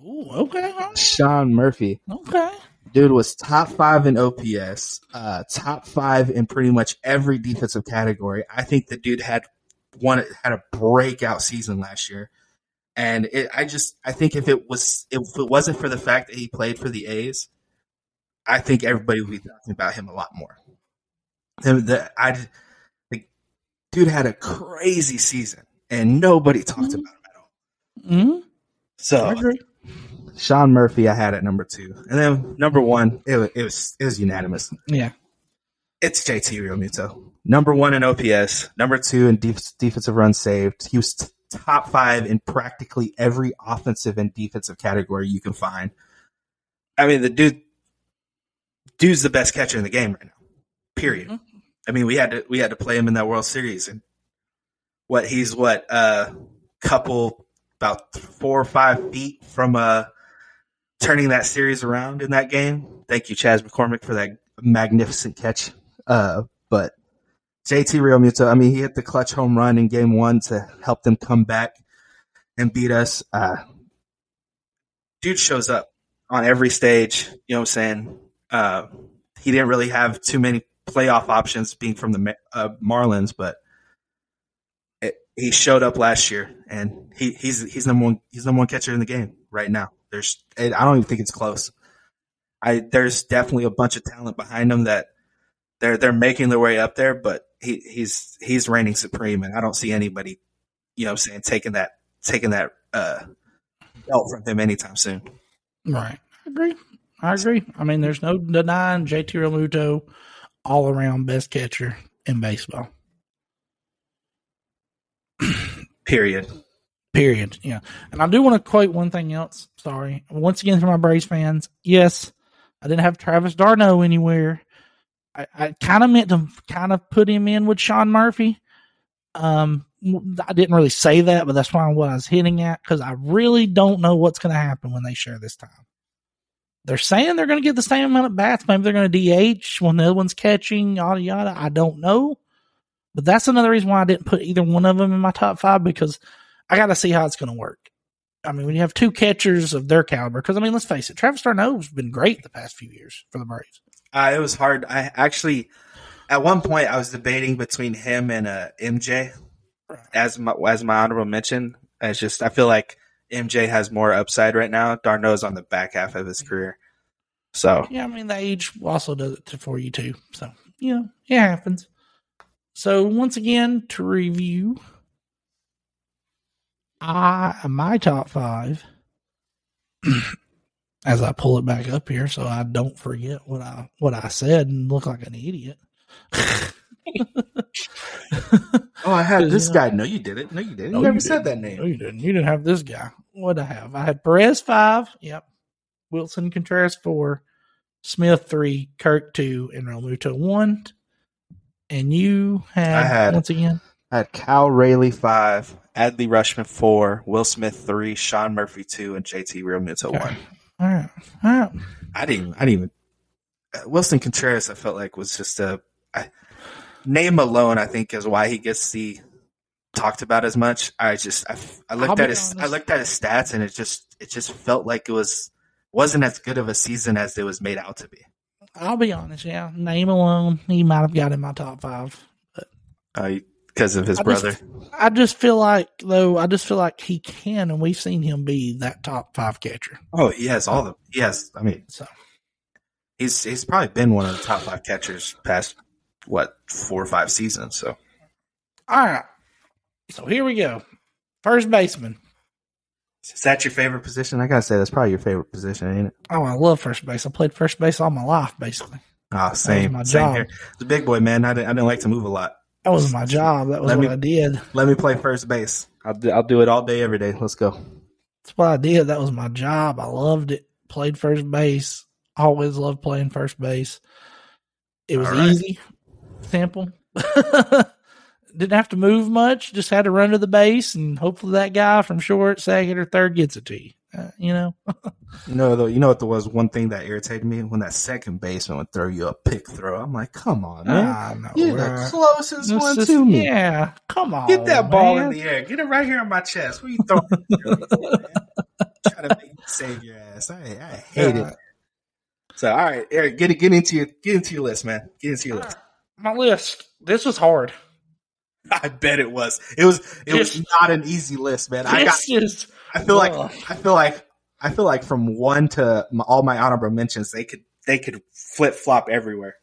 Ooh, okay. Sean Murphy. Okay. Dude was top five in OPS, uh, top five in pretty much every defensive category. I think the dude had one had a breakout season last year, and it, I just I think if it was if it wasn't for the fact that he played for the A's, I think everybody would be talking about him a lot more. And the, I the dude had a crazy season, and nobody talked Mhm. about him at all. Mm-hmm. So Sean Murphy, I had at number two, and then number one, it was it was, it was unanimous. Yeah. It's JT Realmuto, number one in OPS, number two in def- defensive runs saved. He was t- top five in practically every offensive and defensive category you can find. I mean, the dude, dude's the best catcher in the game right now. Period. Mhm. I mean, we had to we had to play him in that World Series, and what he's what a uh, couple about four or five feet from uh turning that series around in that game. Thank you, Chas McCormick, for that magnificent catch. Uh, but JT Realmuto, I mean, he hit the clutch home run in game one to help them come back and beat us. Uh, dude shows up on every stage. You know what I'm saying? Uh, he didn't really have too many playoff options being from the uh, Marlins, but it, he showed up last year and he, he's, he's number one, he's number one catcher in the game right now. There's, I don't even think it's close. I, there's definitely a bunch of talent behind him that they're, they're making their way up there, but he, he's, he's reigning supreme and I don't see anybody, you know what I'm saying, taking that, taking that, uh, belt from him anytime soon. Right. I agree. I agree. I mean, there's no denying JT Realmuto, all around best catcher in baseball. Period. Period. Yeah. And I do want to quote one thing else. Sorry. Once again, for my Braves fans, yes, I didn't have Travis d'Arnaud anywhere. I, I kind of meant to kind of put him in with Sean Murphy. Um, I didn't really say that, but that's why what I was hitting at because I really don't know what's going to happen when they share this time. They're saying they're going to get the same amount of bats. Maybe they're going to DH when the other one's catching, yada yada. I don't know, but that's another reason why I didn't put either one of them in my top five because I got to see how it's going to work. I mean, when you have two catchers of their caliber, because I mean, let's face it, Travis d'Arnaud's been great the past few years for the Braves. Uh, it was hard. I actually, at one point, I was debating between him and uh, MJ as my as my honorable mention. It's just I feel like MJ has more upside right now. d'Arnaud's on the back half of his career, so yeah. I mean, the age also does it for you too. So you know, it happens. So once again, to review, I my top five. as I pull it back up here, so I don't forget what I what I said and look like an idiot. oh, I had this guy. No, you didn't. No, you didn't. No, you never you said that name. No, you didn't. You didn't have this guy. What I have? I had Perez five. Yep. Willson Contreras four. Smith three. Kirk two. And Realmuto one. And you had, had once again. I had Cal Raleigh five. Adley Rutschman four. Will Smith three. Sean Murphy two. And JT Realmuto okay. one. All right. All right. I didn't. I didn't even. Uh, Willson Contreras, I felt like was just a. I, name alone, I think, is why he gets the talked about as much. I just I, I looked at his honest. I looked at his stats and it just it just felt like it was wasn't as good of a season as it was made out to be. I'll be honest, yeah. Name alone, he might have got in my top five, but uh, because of his I brother. Just, I just feel like though, I just feel like he can, and we've seen him be that top five catcher. Oh, he has all the yes. I mean, so he's he's probably been one of the top five catchers past what four or five seasons. So, all right. So here we go. First baseman. Is that your favorite position? I gotta say that's probably your favorite position, ain't it? Oh, I love first base. I played first base all my life, basically. Oh, same. my same job. here. The big boy, man. I didn't, I didn't like to move a lot. That was my job. That was let what me, I did. Let me play first base. I'll do, I'll do it all day, every day. Let's go. That's what I did. That was my job. I loved it. Played first base. Always loved playing first base. It was right. easy simple. Didn't have to move much. Just had to run to the base, and hopefully that guy from short, second, or third gets it to you. Uh, you know. you know, though, you know what? There was one thing that irritated me when that second baseman would throw you a pick throw. I'm like, come on, man! You're the closest this one to me. Yeah, come on, get that ball in the air. Get it right here on my chest. What are you throwing? Try to make you save your ass. I, I hate it. So, all right, Eric, get it, get into your get into your list, man. Get into your list my list. This was hard. I bet it was. It was. It this, was not an easy list, man. I got. Is, I feel like. I feel like. I feel like from one to my, all my honorable mentions, they could they could flip flop everywhere.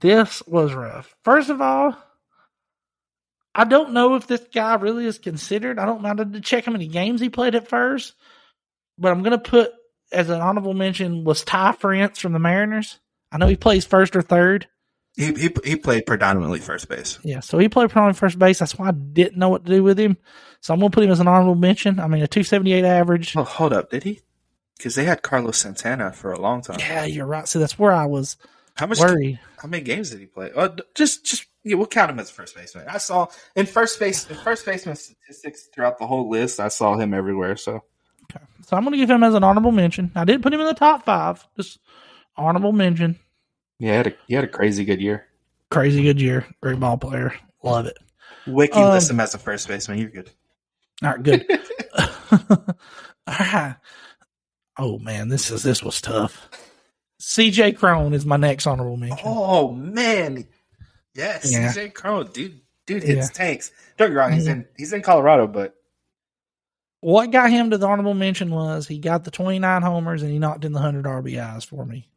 This was rough. First of all, I don't know if this guy really is considered. I don't know to check how many games he played at first, but I'm going to put as an honorable mention was Ty France from the Mariners. I know he plays first or third. He, he he played predominantly first base. Yeah, so he played predominantly first base. That's why I didn't know what to do with him. So I'm gonna put him as an honorable mention. I mean, a 278 average. Oh, hold up, did he? Because they had Carlos Santana for a long time. Yeah, you're right. So that's where I was. How much? Worried. How many games did he play? Oh, just just yeah, we'll count him as first baseman. I saw in first base in first baseman statistics throughout the whole list. I saw him everywhere. So, okay. so I'm gonna give him as an honorable mention. I didn't put him in the top five. Just honorable mention. Yeah, he had a, he had a crazy good year. Crazy good year. Great ball player. Love it. Wiki Um, lists him as a first baseman. You're good. All right, good. All right. Oh man, this is this was tough. CJ Cron is my next honorable mention. Oh man, yes, Yeah. CJ Cron, dude, dude hits Yeah. tanks. Don't get me wrong, he's Yeah. in he's in Colorado, but What got him to the honorable mention was he got the 29 homers and he knocked in the 100 RBIs for me.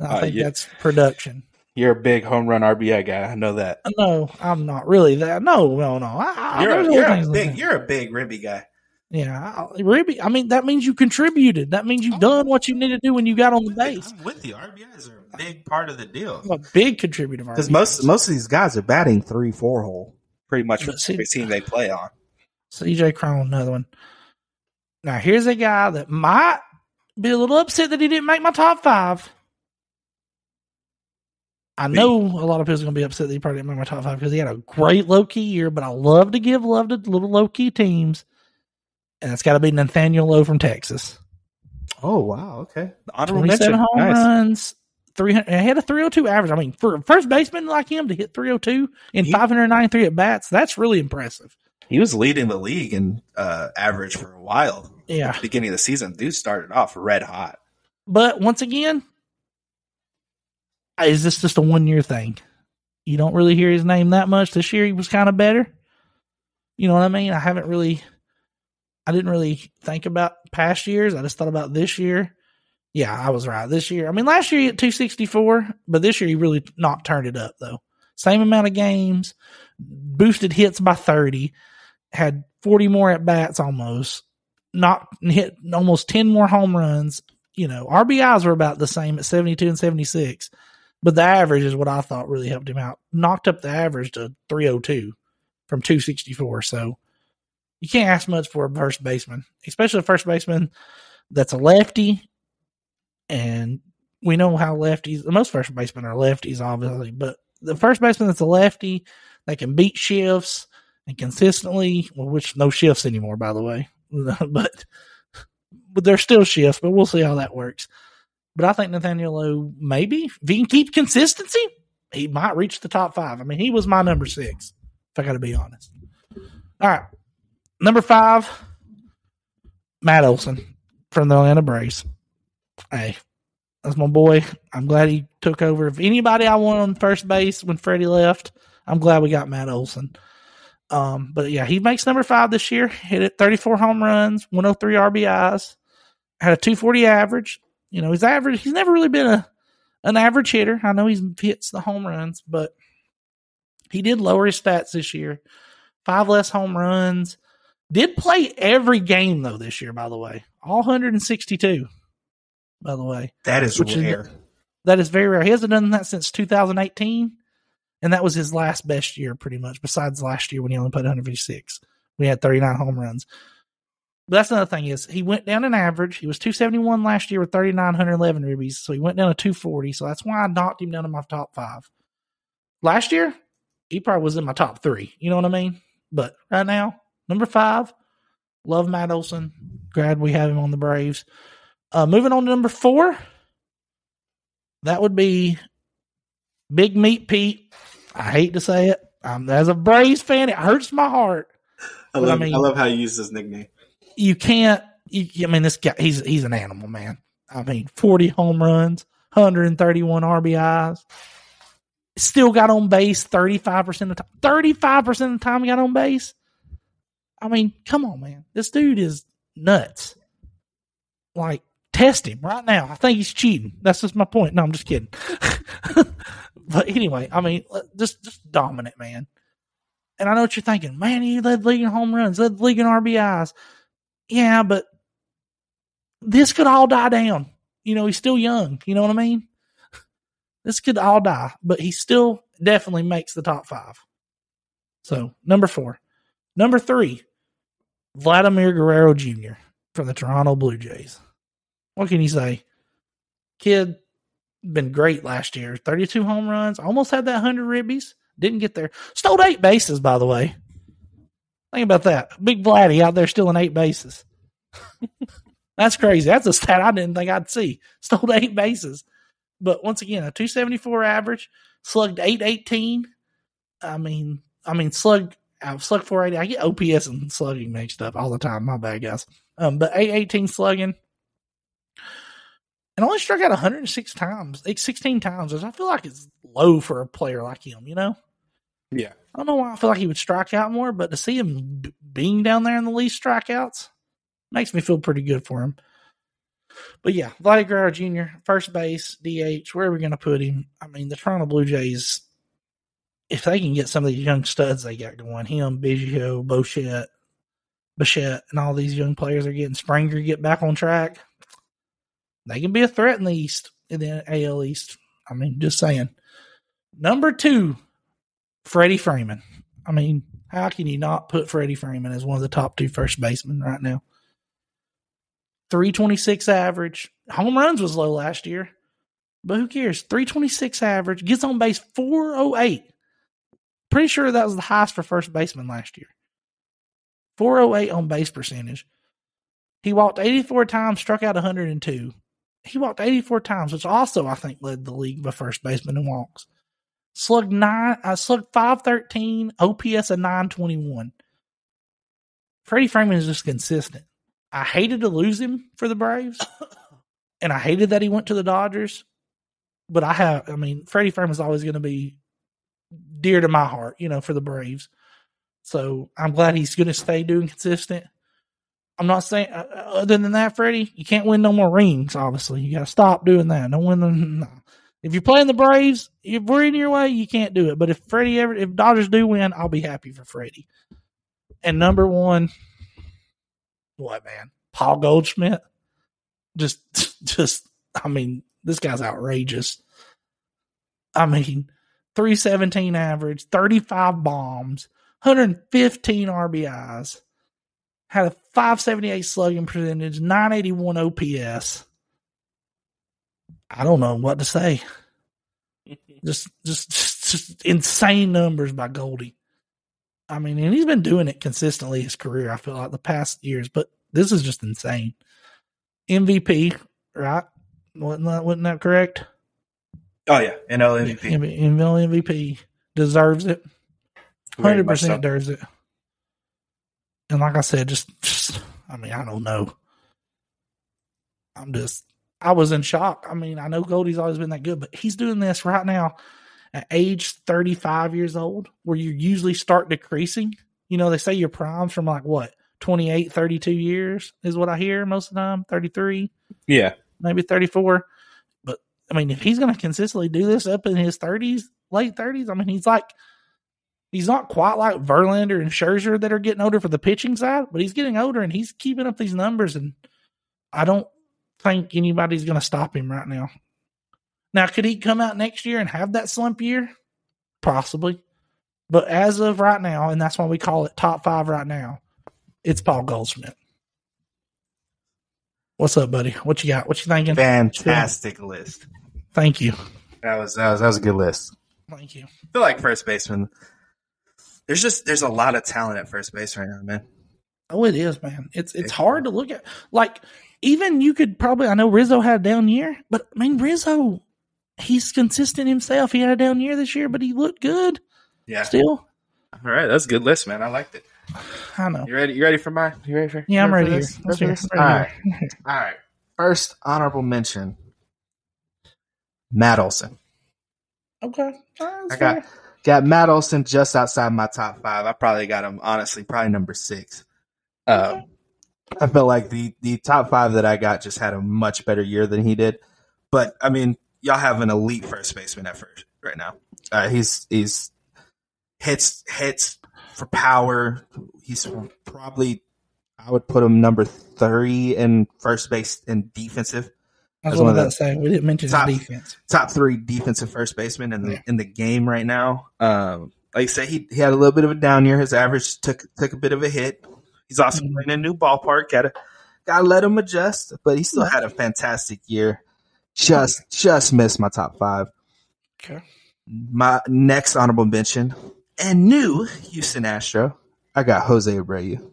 I Uh, think yeah. that's production. you're a big home run RBI guy. I know that. No, I'm not really that. No, no, no. I, I, You're a, you're a big there. you're a big Ribby guy. Yeah, I, Ribby. I mean, that means you contributed. That means you've done what you need to do when you got on the base. I'm with you. RBIs are a big part of the deal I'm a big contributor. because most most of these guys are batting three four hole pretty much But for see- every team they play on. CJ Cron, another one. Now here's a guy that might be a little upset that he didn't make my top five. I know a lot of people are going to be upset that he probably didn't make my top five because he had a great low key year, but I love to give love to little low key teams. And it's got to be Nathaniel Lowe from Texas. Oh wow, okay. Honorable 27 mention. home Nice. runs, 300. He had a 302 average. I mean, for a first baseman like him to hit 302 in He- 593 at bats, that's really impressive. He was leading the league in uh, average for a while. Yeah. At the beginning of the season, dude started off red hot. But once again, is this just a one year thing? You don't really hear his name that much. This year he was kind of better. You know what I mean? I haven't really, I didn't really think about past years. I just thought about this year. Yeah, I was right. This year, I mean, last year hit 264, but this year he really not turned it up though. Same amount of games, boosted hits by 30, had 40 more at bats almost, not hit almost 10 more home runs. You know, RBIs were about the same at 72 and 76, but the average is what I thought really helped him out. Knocked up the average to 302 from 264. So you can't ask much for a first baseman, especially a first baseman that's a lefty. And we know how lefties, the most first basemen are lefties, obviously, but the first baseman that's a lefty that can beat shifts and consistently, well, which no shifts anymore, by the way, but but there's still shifts, but we'll see how that works. But I think Nathaniel maybe if he can keep consistency, he might reach the top five. I mean, he was my number six, if I got to be honest. All right, number five, Matt Olson from the Atlanta Braves. Hey, that's my boy. I'm glad he took over. If anybody I want on first base when Freddie left, I'm glad we got Matt Olson. Um, but yeah, he makes number five this year. Hit it 34 home runs, 103 RBIs, had a 240 average. You know, his average, he's never really been a an average hitter. I know he hits the home runs, but he did lower his stats this year. Five less home runs. Did play every game though this year, by the way. All 162, by the way. That is Which is- rare. That is very rare. He hasn't done that since 2018. And that was his last best year, pretty much, besides last year when he only put 156. We had 39 home runs. But that's another thing is he went down in average. He was 271 last year with 3,911 ribbies. So he went down to 240. So that's why I knocked him down to my top five. Last year, he probably was in my top three. You know what I mean? But right now, number five, love Matt Olson. Glad we have him on the Braves. Uh, moving on to number four, that would be Big Meat Pete. I hate to say it. Um, as a Braves fan, it hurts my heart. I But I love, I, love how you use his nickname. You can't. You, I mean, this guy. He's he's an animal, man. I mean, forty home runs, hundred and thirty-one RBIs. Still got on base thirty-five percent of the time. Thirty-five percent of the time, he got on base. I mean, come on, man. This dude is nuts. Like, test him right now. I think he's cheating. That's just my point. No, I'm just kidding. but anyway, I mean, uh, just just dominant, man. And I know what you're thinking, man. He led league in home runs, led league in RBIs. Yeah, but this could all die down. You know, he's still young. You know what I mean? This could all die, but he still definitely makes the top five. So, number four. Number three, Vladimir Guerrero Jr. from the Toronto Blue Jays. What can you say? Kid been great last year. 32 home runs, almost had that 100 ribbies. Didn't get there. Stole eight bases, by the way. Think about that. Big Vladdy out there stealing eight bases. That's crazy. That's a stat I didn't think I'd see. Stole eight bases. But once again, a 274 average, slugged 818. I mean, I mean, slug, uh, slug 480. I get OPS and slugging mixed up all the time. My bad, guys. Um, but 818 slugging. And only struck out 106 times, like 16 times, which I feel like is low for a player like him, you know? Yeah. I don't know why I feel like he would strike out more, but to see him being down there in the least strikeouts makes me feel pretty good for him. But yeah, Vladdy Guerrero Jr., first base, DH, where are we going to put him? I mean, the Toronto Blue Jays, if they can get some of these young studs they got going, him, Biggio, Bochette, Bichette, and all these young players are getting Springer get back on track, they can be a threat in the East, in the AL East. I mean, just saying. Number two, Freddie Freeman. I mean, how can you not put Freddie Freeman as one of the top two first basemen right now? 326 average. Home runs was low last year, but who cares? 326 average. Gets on base 408. Pretty sure that was the highest for first baseman last year. 408 on base percentage. He walked 84 times, struck out 102. He walked 84 times, which also I think led the league by first baseman in walks. Slugged nine, I uh, slugged 513, OPS of 921. Freddie Freeman is just consistent. I hated to lose him for the Braves, and I hated that he went to the Dodgers. But I have, I mean, Freddie Freeman is always going to be dear to my heart, you know, for the Braves. So I'm glad he's going to stay doing consistent. I'm not saying uh, uh, other than that, Freddie, you can't win no more rings. Obviously, you got to stop doing that. No win. No. If you're playing the Braves, if we're in your way, you can't do it. But if Freddie ever, if Dodgers do win, I'll be happy for Freddie. And number one, what man, Paul Goldschmidt, just, just, I mean, this guy's outrageous. I mean, 317 average, 35 bombs, 115 RBIs, had a 578 slugging percentage, 981 OPS. I don't know what to say. just, just, just, just insane numbers by Goldie. I mean, and he's been doing it consistently his career. I feel like the past years, but this is just insane. MVP, right? Wasn't that, wasn't that correct? Oh yeah, NL MVP. NL MVP deserves it. Hundred percent deserves it. And like I said, just, just I mean, I don't know. I'm just I was in shock. I mean, I know Goldie's always been that good, but he's doing this right now at age 35 years old, where you usually start decreasing. You know, they say your prime's from like what, 28, 32 years is what I hear most of the time, 33. Yeah. Maybe 34. But I mean, if he's going to consistently do this up in his 30s, late 30s, I mean, he's like, he's not quite like Verlander and Scherzer that are getting older for the pitching side, but he's getting older and he's keeping up these numbers. And I don't think anybody's going to stop him right now. Now, could he come out next year and have that slump year? Possibly. But as of right now, and that's why we call it top five right now, it's Paul Goldschmidt. What's up, buddy? What you got? What you thinking? Fantastic list. Thank you. That was that was that was a good list. Thank you. I feel like first baseman. There's just there's a lot of talent at first base right now, man. Oh, it is, man. It's it's hard to look at. Like even you could probably I know Rizzo had a down year, but I mean Rizzo, he's consistent himself. He had a down year this year, but he looked good. Yeah. Still. All right, that's a good list, man. I liked it. I know. You ready? You ready for my? You ready for? Yeah, I'm ready. ready, ready, ready All right. All right. First honorable mention. Matt Olson. Okay. I got got Matt Olson just outside my top five. I probably got him honestly, probably number six. Uh, okay. I felt like the the top five that I got just had a much better year than he did. But I mean, y'all have an elite first baseman at first right now. Uh, he's he's hits hits for power. He's probably I would put him number three in first base and defensive. I was one of say we didn't mention top, defense. Top three defensive first baseman in the yeah. in the game right now. Um, like I say, he he had a little bit of a down year. His average took took a bit of a hit. He's also mm-hmm. playing a new ballpark. Gotta gotta let him adjust, but he still had a fantastic year. Just just missed my top five. Okay. My next honorable mention and new Houston Astro. I got Jose Abreu.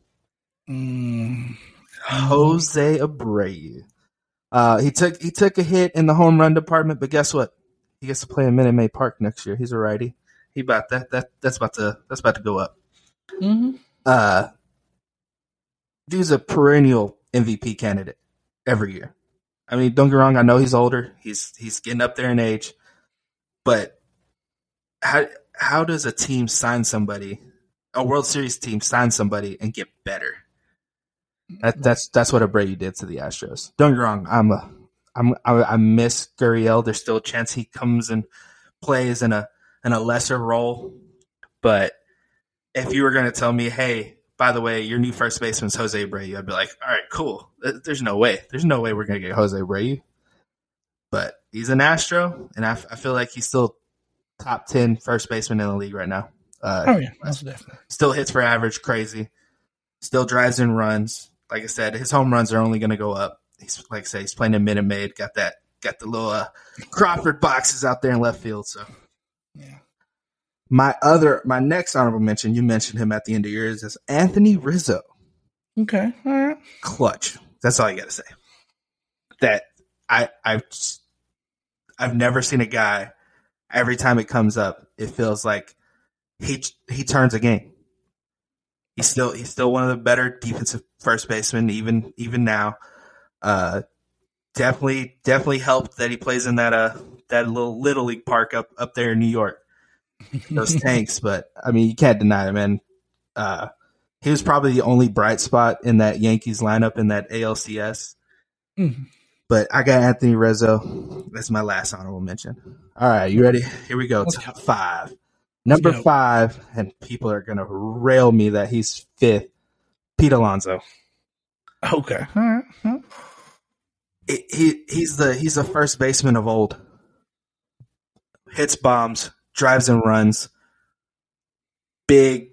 Mm. Jose Abreu. Uh, he took he took a hit in the home run department, but guess what? He gets to play in Minute Maid Park next year. He's a righty. He about that that that's about to that's about to go up. Mm-hmm. Uh, dude's a perennial MVP candidate every year. I mean, don't get wrong. I know he's older. He's he's getting up there in age, but how how does a team sign somebody, a World Series team sign somebody and get better? That, that's that's what Abreu did to the Astros. Don't get wrong. I'm a I'm I, I miss Gurriel. There's still a chance he comes and plays in a in a lesser role, but if you were going to tell me, hey, by the way, your new first baseman's Jose Abreu, I'd be like, all right, cool. There's no way. There's no way we're going to get Jose Abreu. But he's an Astro, and I, I feel like he's still top 10 first baseman in the league right now. Uh, Oh yeah, that's definitely. Still hits for average, crazy. Still drives and runs. Like I said, his home runs are only going to go up. He's like I say, he's playing in Minute Maid. Got that, got the little uh, Crawford boxes out there in left field. So Yeah. My other, my next honorable mention, you mentioned him at the end of yours, is Anthony Rizzo. Okay. All right. Clutch. That's all I got to say. That I, I've, I've never seen a guy. Every time it comes up, it feels like he he turns a game. He's still he's still one of the better defensive first basemen, even even now. Uh, definitely definitely helped that he plays in that uh that little little league park up up there in New York. Those tanks, but I mean you can't deny it, man. Uh, he was probably the only bright spot in that Yankees lineup in that ALCS. Mhm. But I got Anthony Rizzo. That's my last honorable mention. All right, you ready? Here we go. Let's Top five. Number five, and people are gonna rail me that he's fifth. Pete Alonso. Okay. All right. Well, He, he he's the he's the first baseman of old. Hits bombs, drives and runs. Big,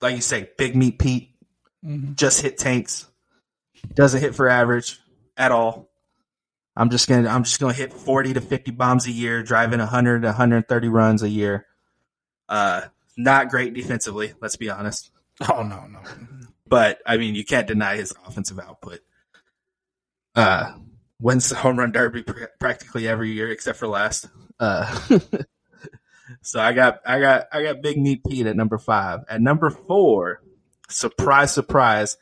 like you say, big meat Pete. mhm. Just hit tanks. Doesn't hit for average at all. I'm just gonna I'm just gonna hit 40 to 50 bombs a year, driving 100 to 130 runs a year. Uh, not great defensively. Let's be honest. Oh no, no. but I mean, you can't deny his offensive output. Uh, wins the home run derby pr- practically every year except for last. Uh, so I got, I got, I got Big Meat Pete at number five. At number four, surprise, surprise,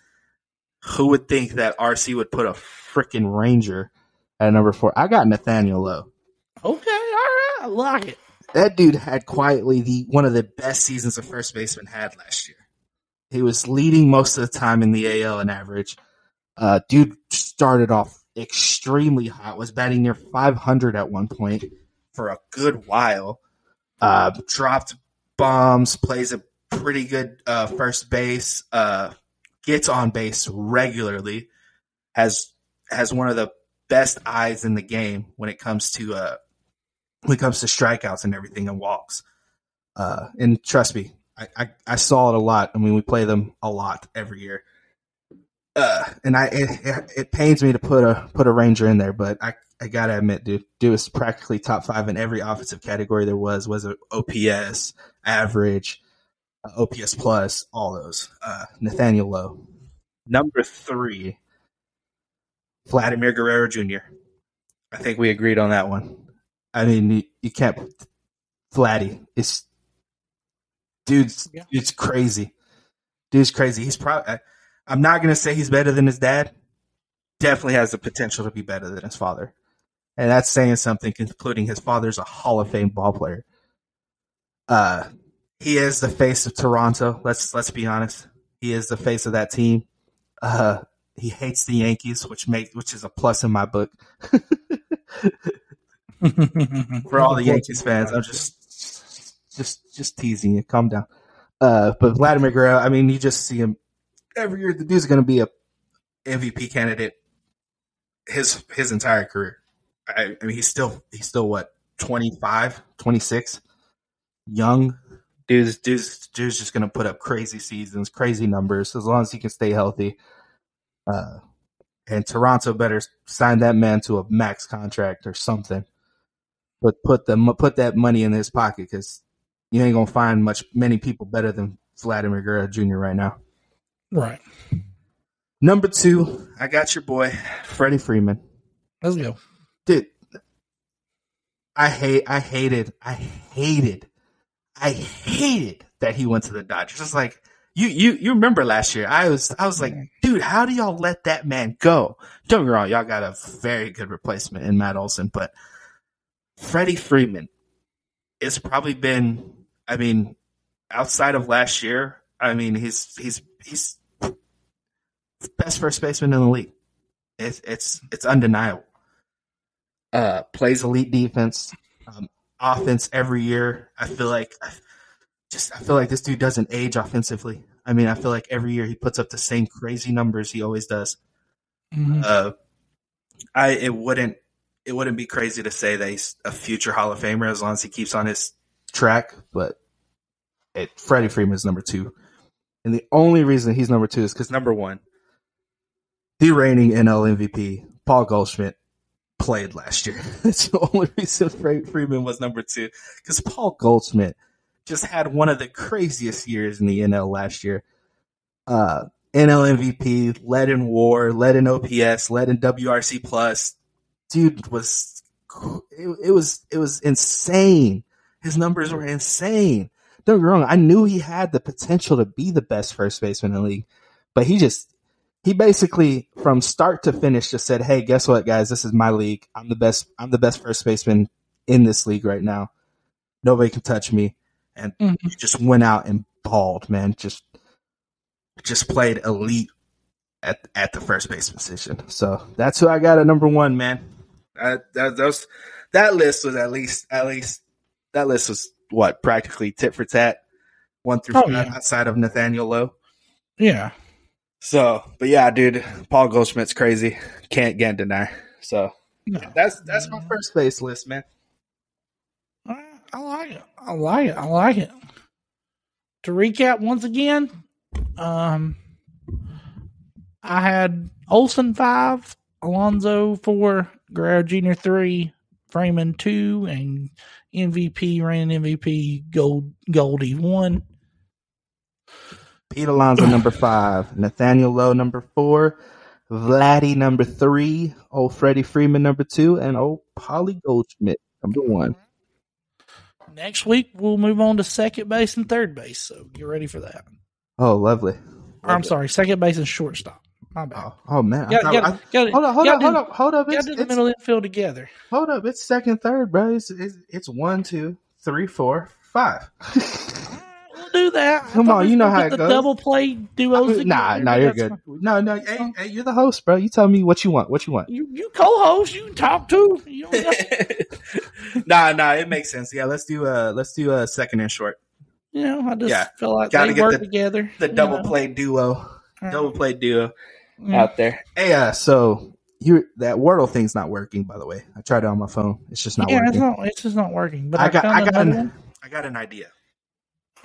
who would think that RC would put a freaking Ranger at number four? I got Nathaniel Lowe. Okay. All right. I like it. That dude had quietly the one of the best seasons a first baseman had last year. He was leading most of the time in the AL in average. Uh, dude started off extremely hot, was batting near 500 at one point for a good while. Uh, dropped bombs, plays a pretty good uh, first base, uh, gets on base regularly, has has one of the best eyes in the game when it comes to uh, when it comes to strikeouts and everything and walks. Uh, and trust me, I, I, I saw it a lot. I mean, we play them a lot every year. Uh, and I it, it, it pains me to put a put a Ranger in there, but I, I gotta admit, dude, dude was practically top five in every offensive category there was. Was it OPS, average, uh, OPS plus, all those. Uh, Nathaniel Lowe, number three, Vladimir Guerrero Jr. I think we agreed on that one. I mean, you, you can't. Vladdy, it's dude's Yeah. it's crazy. Dude's crazy. He's probably. I'm not gonna say he's better than his dad. Definitely has the potential to be better than his father, and that's saying something. Including his father's a Hall of Fame ball player. Uh, he is the face of Toronto. Let's let's be honest. He is the face of that team. Uh, he hates the Yankees, which make which is a plus in my book. for all the Yankees fans. I'm just, just, just teasing you. Calm down. Uh, but Vladimir Guerrero, I mean, you just see him every year. The dude's going to be a MVP candidate his his entire career. I, I mean, he's still he's still what 25, 26, young. Dude's dude's dude's just going to put up crazy seasons, crazy numbers as long as he can stay healthy. Uh, and Toronto better sign that man to a max contract or something but put the put that money in his pocket because you ain't gonna find much many people better than Vladimir Guerrero Jr. right now. right. Number two, I got your boy Freddie Freeman. Let's go. Dude. I hate. I hated. I hated. I hated that he went to the Dodgers. It's like you. You. You remember last year? I was. I was like, dude, how do y'all let that man go? Don't get me wrong. Y'all got a very good replacement in Matt Olson, but Freddie Freeman. It's probably been. I mean, outside of last year, I mean, he's he's he's best first baseman in the league. It's it's it's undeniable. Uh, plays elite defense, um, offense every year. I feel like just I feel like this dude doesn't age offensively. I mean, I feel like every year he puts up the same crazy numbers he always does. Mhm. Uh, I it wouldn't it wouldn't be crazy to say that he's a future Hall of Famer as long as he keeps on his track, but it Freddie Freeman is number two, and the only reason he's number two is because number one, the reigning NL MVP Paul Goldschmidt played last year. That's the only reason Fre- Freeman was number two because Paul Goldschmidt just had one of the craziest years in the NL last year. Uh, NL MVP, led in WAR, led in OPS, led in WRC plus. Dude was it, it was it was insane. His numbers were insane. Don't get me wrong, I knew he had the potential to be the best first baseman in the league, but he just he basically from start to finish just said, "Hey, guess what, guys? This is my league. I'm the best. I'm the best first baseman in this league right now. Nobody can touch me." And mm-hmm. he just went out and balled, man. Just just played elite at at the first base position. So that's who I got at number one, man. That that those that list was at least at least that list was what practically tit for tat, one through Oh, five yeah. outside of Nathaniel Lowe. Yeah. So, but yeah, dude, Paul Goldschmidt's crazy. Can't can't deny. So No. that's that's my first base list, man. I like it. I like it. I like it. To recap once again, um, I had Olson five, Alonso four, Guerrero Jr. three, Freeman two, and MVP ran MVP Gold Goldie one. Pete Alonso number five, Nathaniel Lowe number four, Vladdy number three, old Freddie Freeman number two, and old Polly Goldschmidt number one. Next week we'll move on to second base and third base. So get ready for that. Oh, lovely. Or, I'm sorry, second base and shortstop. My bad. Oh, oh man. Got, thought- got, I- got, hold up, hold up, hold up, hold up. It's, to the it's, middle infield together. hold up. It's second, third, bro. It's, it's, it's one, two, three, four, five. We'll do that. I Come on, you know how gonna it the goes. Double play duos. nah, together, nah, but you're that's good. fine. No, no, hey, hey, you're the host, bro. You tell me what you want. What you want. You you co-host. You talk too. You don't nah, nah, it makes sense. Yeah, let's do uh let's do a second and short. you know, I just Yeah. feel like Gotta they get work the- together. The double know. play duo. Uh, Double play duo yeah. out there. Hey, uh, so you that Wordle thing's not working, by the way. I tried it on my phone. It's just not yeah, it's working. not. It's just not working. But I I, got I got an. I got an idea.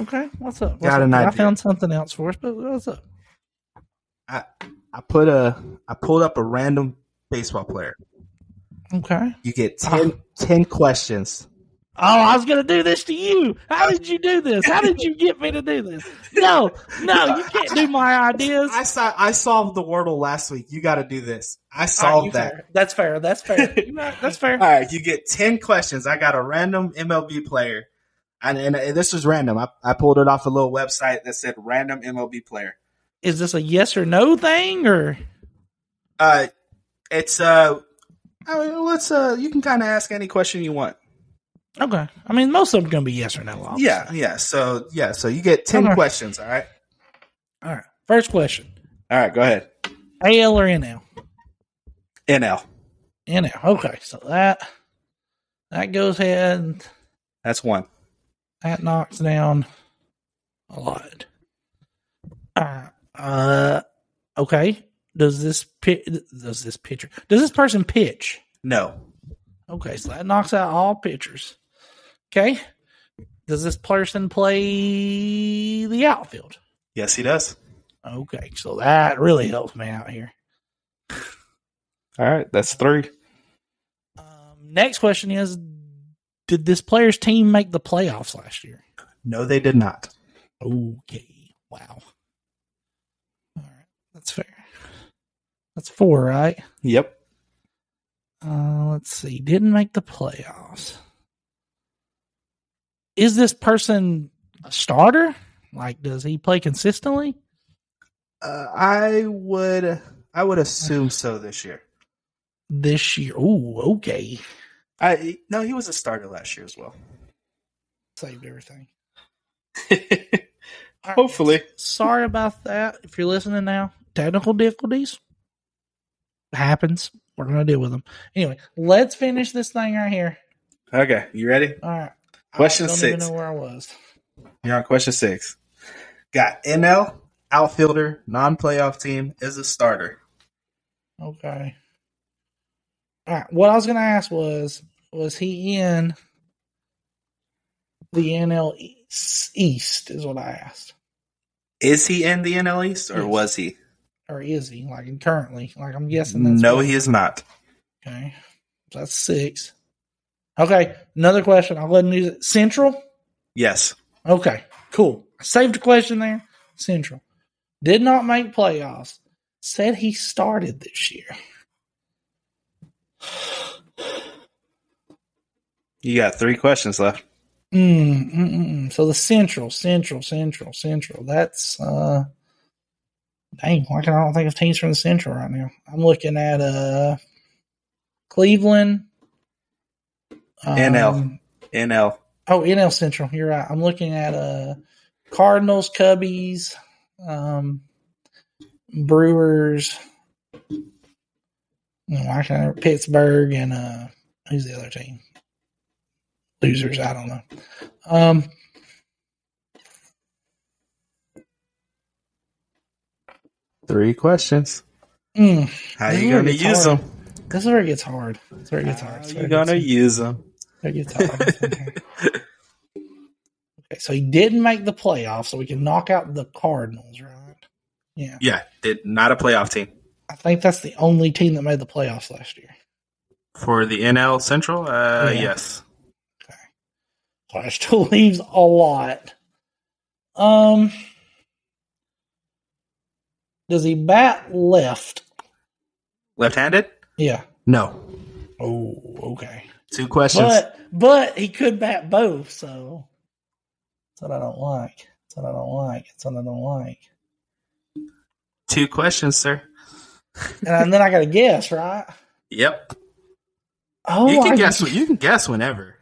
Okay, what's up? What's Got up? an I found something else for us. But what's up? I I put a I pulled up a random baseball player. Okay. You get 10, 10 questions. Oh, I was gonna do this to you. How did you do this? How did you get me to do this? No, no, you can't do my ideas. I saw I solved the Wordle last week. You got to do this. I right, solved you that. fair. That's fair. That's fair. That's fair. All right, you get 10 questions. I got a random MLB player. And, and, and this was random. I, I pulled it off a little website that said random MLB player. Is this a yes or no thing or? Uh, it's, uh, I mean, let's, uh, you can kind of ask any question you want. Okay. I mean, most of them gonna be yes or no. obviously. Yeah, yeah. So, yeah, so you get 10 Okay. questions. All right. All right. First question: All right, go ahead. AL or NL? NL. NL. Okay, so that that goes ahead. That's one. That knocks down a lot. Uh, uh okay. Does this pit? Does this pitcher? Does this person pitch? No. Okay, so that knocks out all pitchers. Okay. Does this person play the outfield? Yes, he does. Okay, so that really helps me out here. All right, that's three. Um, next question is Did this player's team make the playoffs last year? No, they did not. Okay. Wow. All right. That's fair. That's four, right? Yep. Uh, let's see. Didn't make the playoffs. Is this person a starter? Like, does he play consistently? Uh, I would I would assume so this year. This year. Ooh, okay. I no, he was a starter last year as well. Saved everything. Right. Hopefully. Sorry about that. If you're listening now, technical difficulties happens. We're gonna deal with them. Anyway, let's finish this thing right here. Okay, you ready? All right. Question I don't six. even know where I was. You're on question six. Got NL outfielder, non-playoff team is a starter. Okay. All right. What I was going to ask was, was he in the NL East? East is what I asked, Is he in the NL East or Yes. was he? or is he like currently? Like I'm guessing. That's No, he is not. Okay, so that's six. Okay, another question. I'll let him use it. Central. Yes. Okay, cool. I saved a question there. Central did not make playoffs. Said he started this year. You got three questions left. Mm, mm, mm, mm. So the Central, Central, Central, Central. That's uh, dang. Why can I don't think of teams from the Central right now? I'm looking at uh, Cleveland, um, NL. NL. Oh, NL Central. You're right. I'm looking at uh, Cardinals, Cubbies, um, Brewers. No, I Pittsburgh and uh, who's the other team? Losers. I don't know. Um, Three questions. mm, How This you gonna use hard. them? this is where it gets hard. This is where it gets hard. How This you where gonna use them? where it gets hard. okay, so he didn't make the playoffs, so we can knock out the Cardinals, right? Yeah. Yeah, did not a playoff team I think that's the only team that made the playoffs last year. for the NL Central. Uh, Yeah. yes. So that still leaves a lot. Um, does he bat left? Left-handed? Yeah. No. Oh, okay. Two questions. But but he could bat both, so that's what I don't like. That's what I don't like. That's what I don't like. Two questions, sir. And then I got to guess, right? Yep. Oh, you can I, guess. You can guess whenever.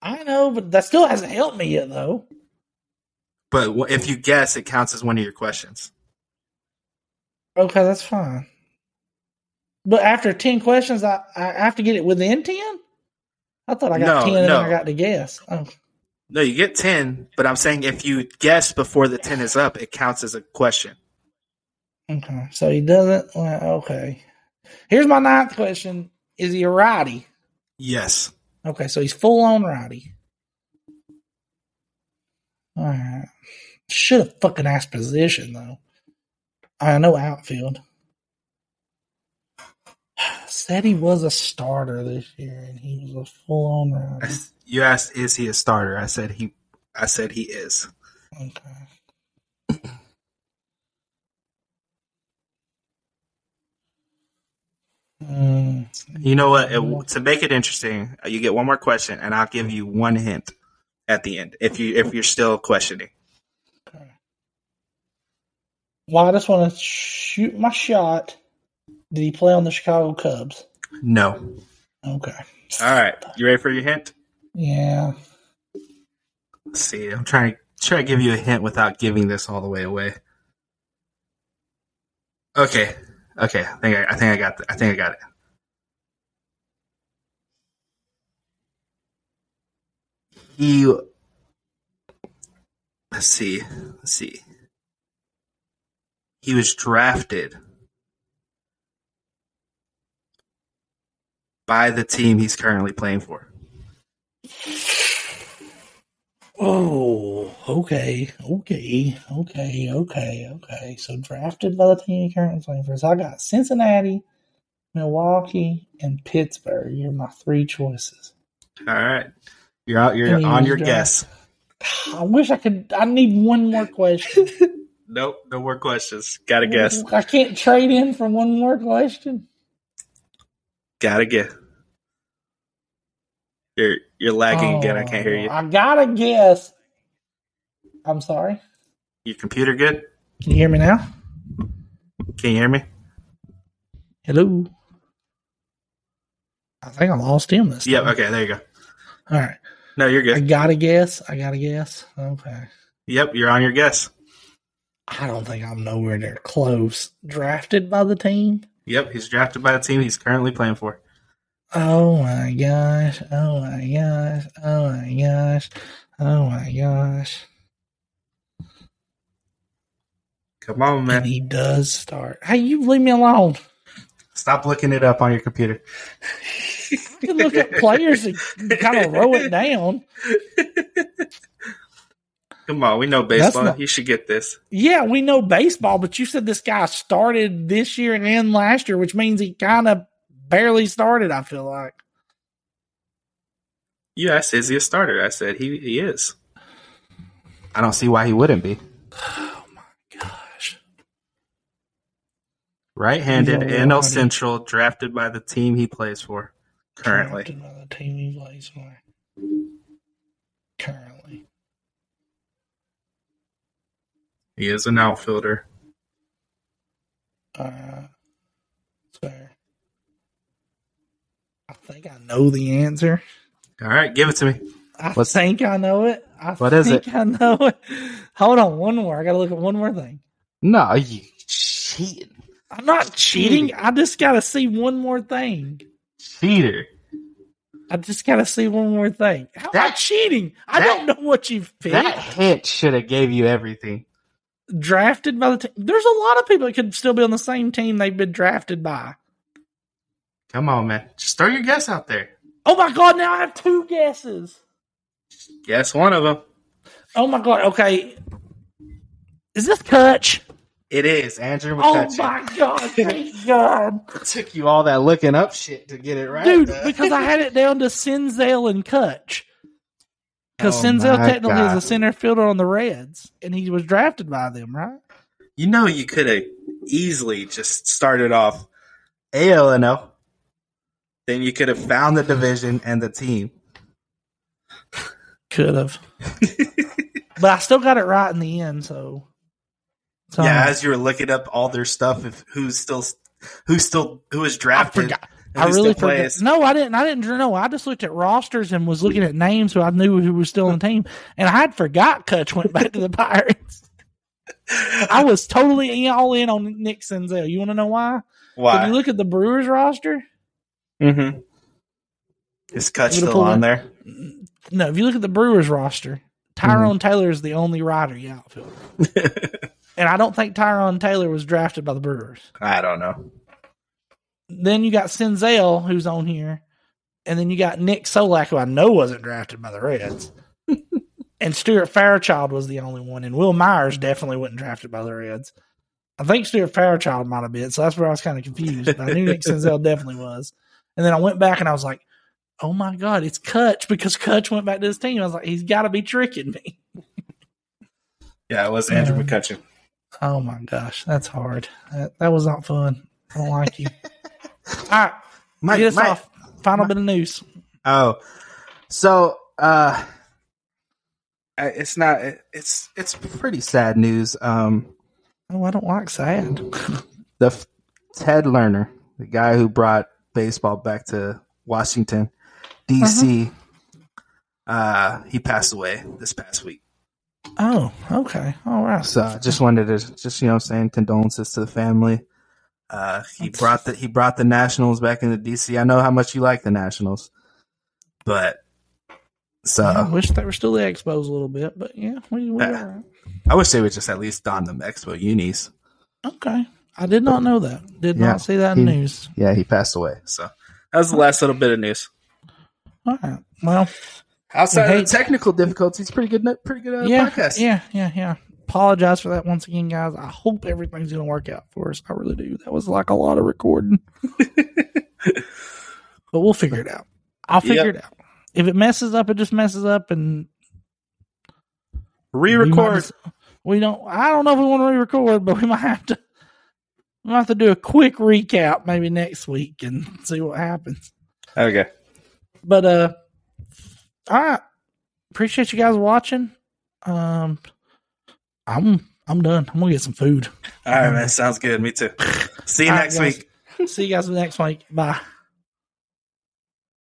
I know, but that still hasn't helped me yet, though. But if you guess, it counts as one of your questions. Okay, that's fine. But after ten questions, I, I have to get it within ten. I thought I got No, ten, and no. then I got to guess. Oh, No, you get ten. But I'm saying if you guess before the ten is up, it counts as a question. Okay. So he doesn't. Well, okay. Here's my ninth question: Is he a righty? Yes. Okay, so he's full on righty. All right. Should have fucking asked position though. I know outfield. Said he was a starter this year, and he was a full on righty. You asked, "Is he a starter?" I said he. I said he is. Okay. Mm, You know what? It, to make it interesting, uh, you get one more question, and I'll give you one hint at the end if you if you're still questioning. well, I just want to shoot my shot. Did he play on the Chicago Cubs? No. Okay. All right. You ready for your hint? Yeah. Let's see. I'm trying to try to give you a hint without giving this all the way away. Okay. Okay. I think I, I think I got. th- I think I got it. He. Let's see. Let's see. He was drafted by the team he's currently playing for. Oh, okay, okay, okay, okay, okay. So drafted by the team he currently playing for. So I got Cincinnati, Milwaukee, and Pittsburgh. You're my three choices. All right. You're out. You're he on your drafted- guess. I wish I could. I need one more question. Nope. No more questions. Gotta guess. I can't trade in for one more question. Gotta guess. You're you're lagging again. I can't hear you. Oh, I gotta guess. I'm sorry. Your computer good? Can you hear me now? Can you hear me? Hello. I think I lost him this Yeah. time. Okay. There you go. All right. No, you're good. I gotta guess. I gotta guess. Okay. Yep. You're on your guess. I don't think I'm nowhere near close. Drafted by the team? Yep. He's drafted by the team he's currently playing for. Oh my gosh. Oh my gosh. Oh my gosh. Oh my gosh. Come on, And man. he does start. Hey, you leave me alone. Stop looking it up on your computer. You can look at players and kind of roll it down. Come on, we know baseball. not- you should get this. Yeah, we know baseball, but you said this guy started this year and end last year, which means he kind of barely started, I feel like. You asked, is he a starter? I said he he is. I don't see why he wouldn't be. Oh my gosh. Right-handed, He's a NL. Central, drafted by the team he plays for currently. Drafted by the team he plays for. Currently. He is an outfielder. Uh, fair. I think I know the answer. All right, give it to me. I What's- think I know it. I What is think it? I know it. Hold on, one more. I got to look at one more thing. No, you cheating, I'm not cheating. Cheating. I just got to see one more thing. cheater. I just got to see one more thing. How am I cheating? I that- don't know what you've picked. That hint should have gave you everything. drafted by the team. There's a lot of people that could still be on the same team they've been drafted by. Come on, man. Just throw your guess out there. Oh my god! Now I have two guesses. Guess one of them. Oh my god! Okay, is this Kutch? It is Andrew Oh McCutcheon. my god! Thank God, It took you all that looking up shit to get it right, dude. man. Because I had it down to Senzel and Kutch. Because Oh Senzel my technically is a center fielder on the Reds, and he was drafted by them, right? You know, you could have easily just started off ALNO. Then you could have found the division and the team. Could have, but I still got it right in the end. So, so yeah, as you were looking up all their stuff, if who's still, who's still, who was I drafted, forgot. I really forgot. plays. No, I didn't. I didn't know. I just looked at rosters and was looking at names, so I knew who was still on the team. And I had forgot Kutch went back to the Pirates. I was totally in- all in on Nick Senzel. Uh, you want to know why? If Why? you look at the Brewers roster, mm-hmm. Is Kutch I'm still on that- there? no. If you look at the Brewers roster, Tyrone Taylor is the only rider you outfielder, and I don't think Tyrone Taylor was drafted by the Brewers. I don't know. Then you got Senzel, who's on here, and then you got Nick Solak, who I know wasn't drafted by the Reds. and Stuart Fairchild was the only one, and Wil Myers definitely wasn't drafted by the Reds. I think Stuart Fairchild might have been, so that's where I was kind of confused. But I knew Nick Senzel definitely was. And then I went back and I was like, oh my God, it's Kutch because Kutch went back to his team. I was like, he's got to be tricking me. Yeah, it was Andrew Yeah. McCutcheon. Oh my gosh, that's hard. That, that was not fun. I don't like you. All right, Mike, get us Mike- off. Final bit of news. Oh, so uh, it's not. It's it's pretty sad news. Um, Oh, I don't like sad. the Ted Lerner, the guy who brought baseball back to Washington D.C., uh, he passed away this past week. Oh, okay. All right. So I just wanted to just you know saying condolences to the family. Uh, he brought the he brought the Nationals back into DC. I know how much you like the Nationals, but so I wish they were still the Expos a little bit, but yeah, we, we Yeah. right. I wish they would just at least don the Expo unis. Okay. I did not know that. Did Yeah, not see that in he- news. Yeah, he passed away. So that was the last little bit of news. All right. Well, Outside Hey. of the technical difficulties, pretty good, pretty good uh, yeah, podcast. yeah, yeah, yeah. Apologize for that once again, guys. I hope everything's going to work out for us. I really do. That was like a lot of recording, but we'll figure it out. I'll figure Yep. it out. If it messes up, it just messes up, and we Re-record. just- We don't. I don't know if we want to re-record, but we might have to. Might have to do a quick recap maybe next week and see what happens. Okay. But uh, I Appreciate you guys watching. Um, I'm I'm done. I'm gonna get some food. All right, man. Sounds good. Me too. See you All right, next guys. week. See you guys next week. Bye.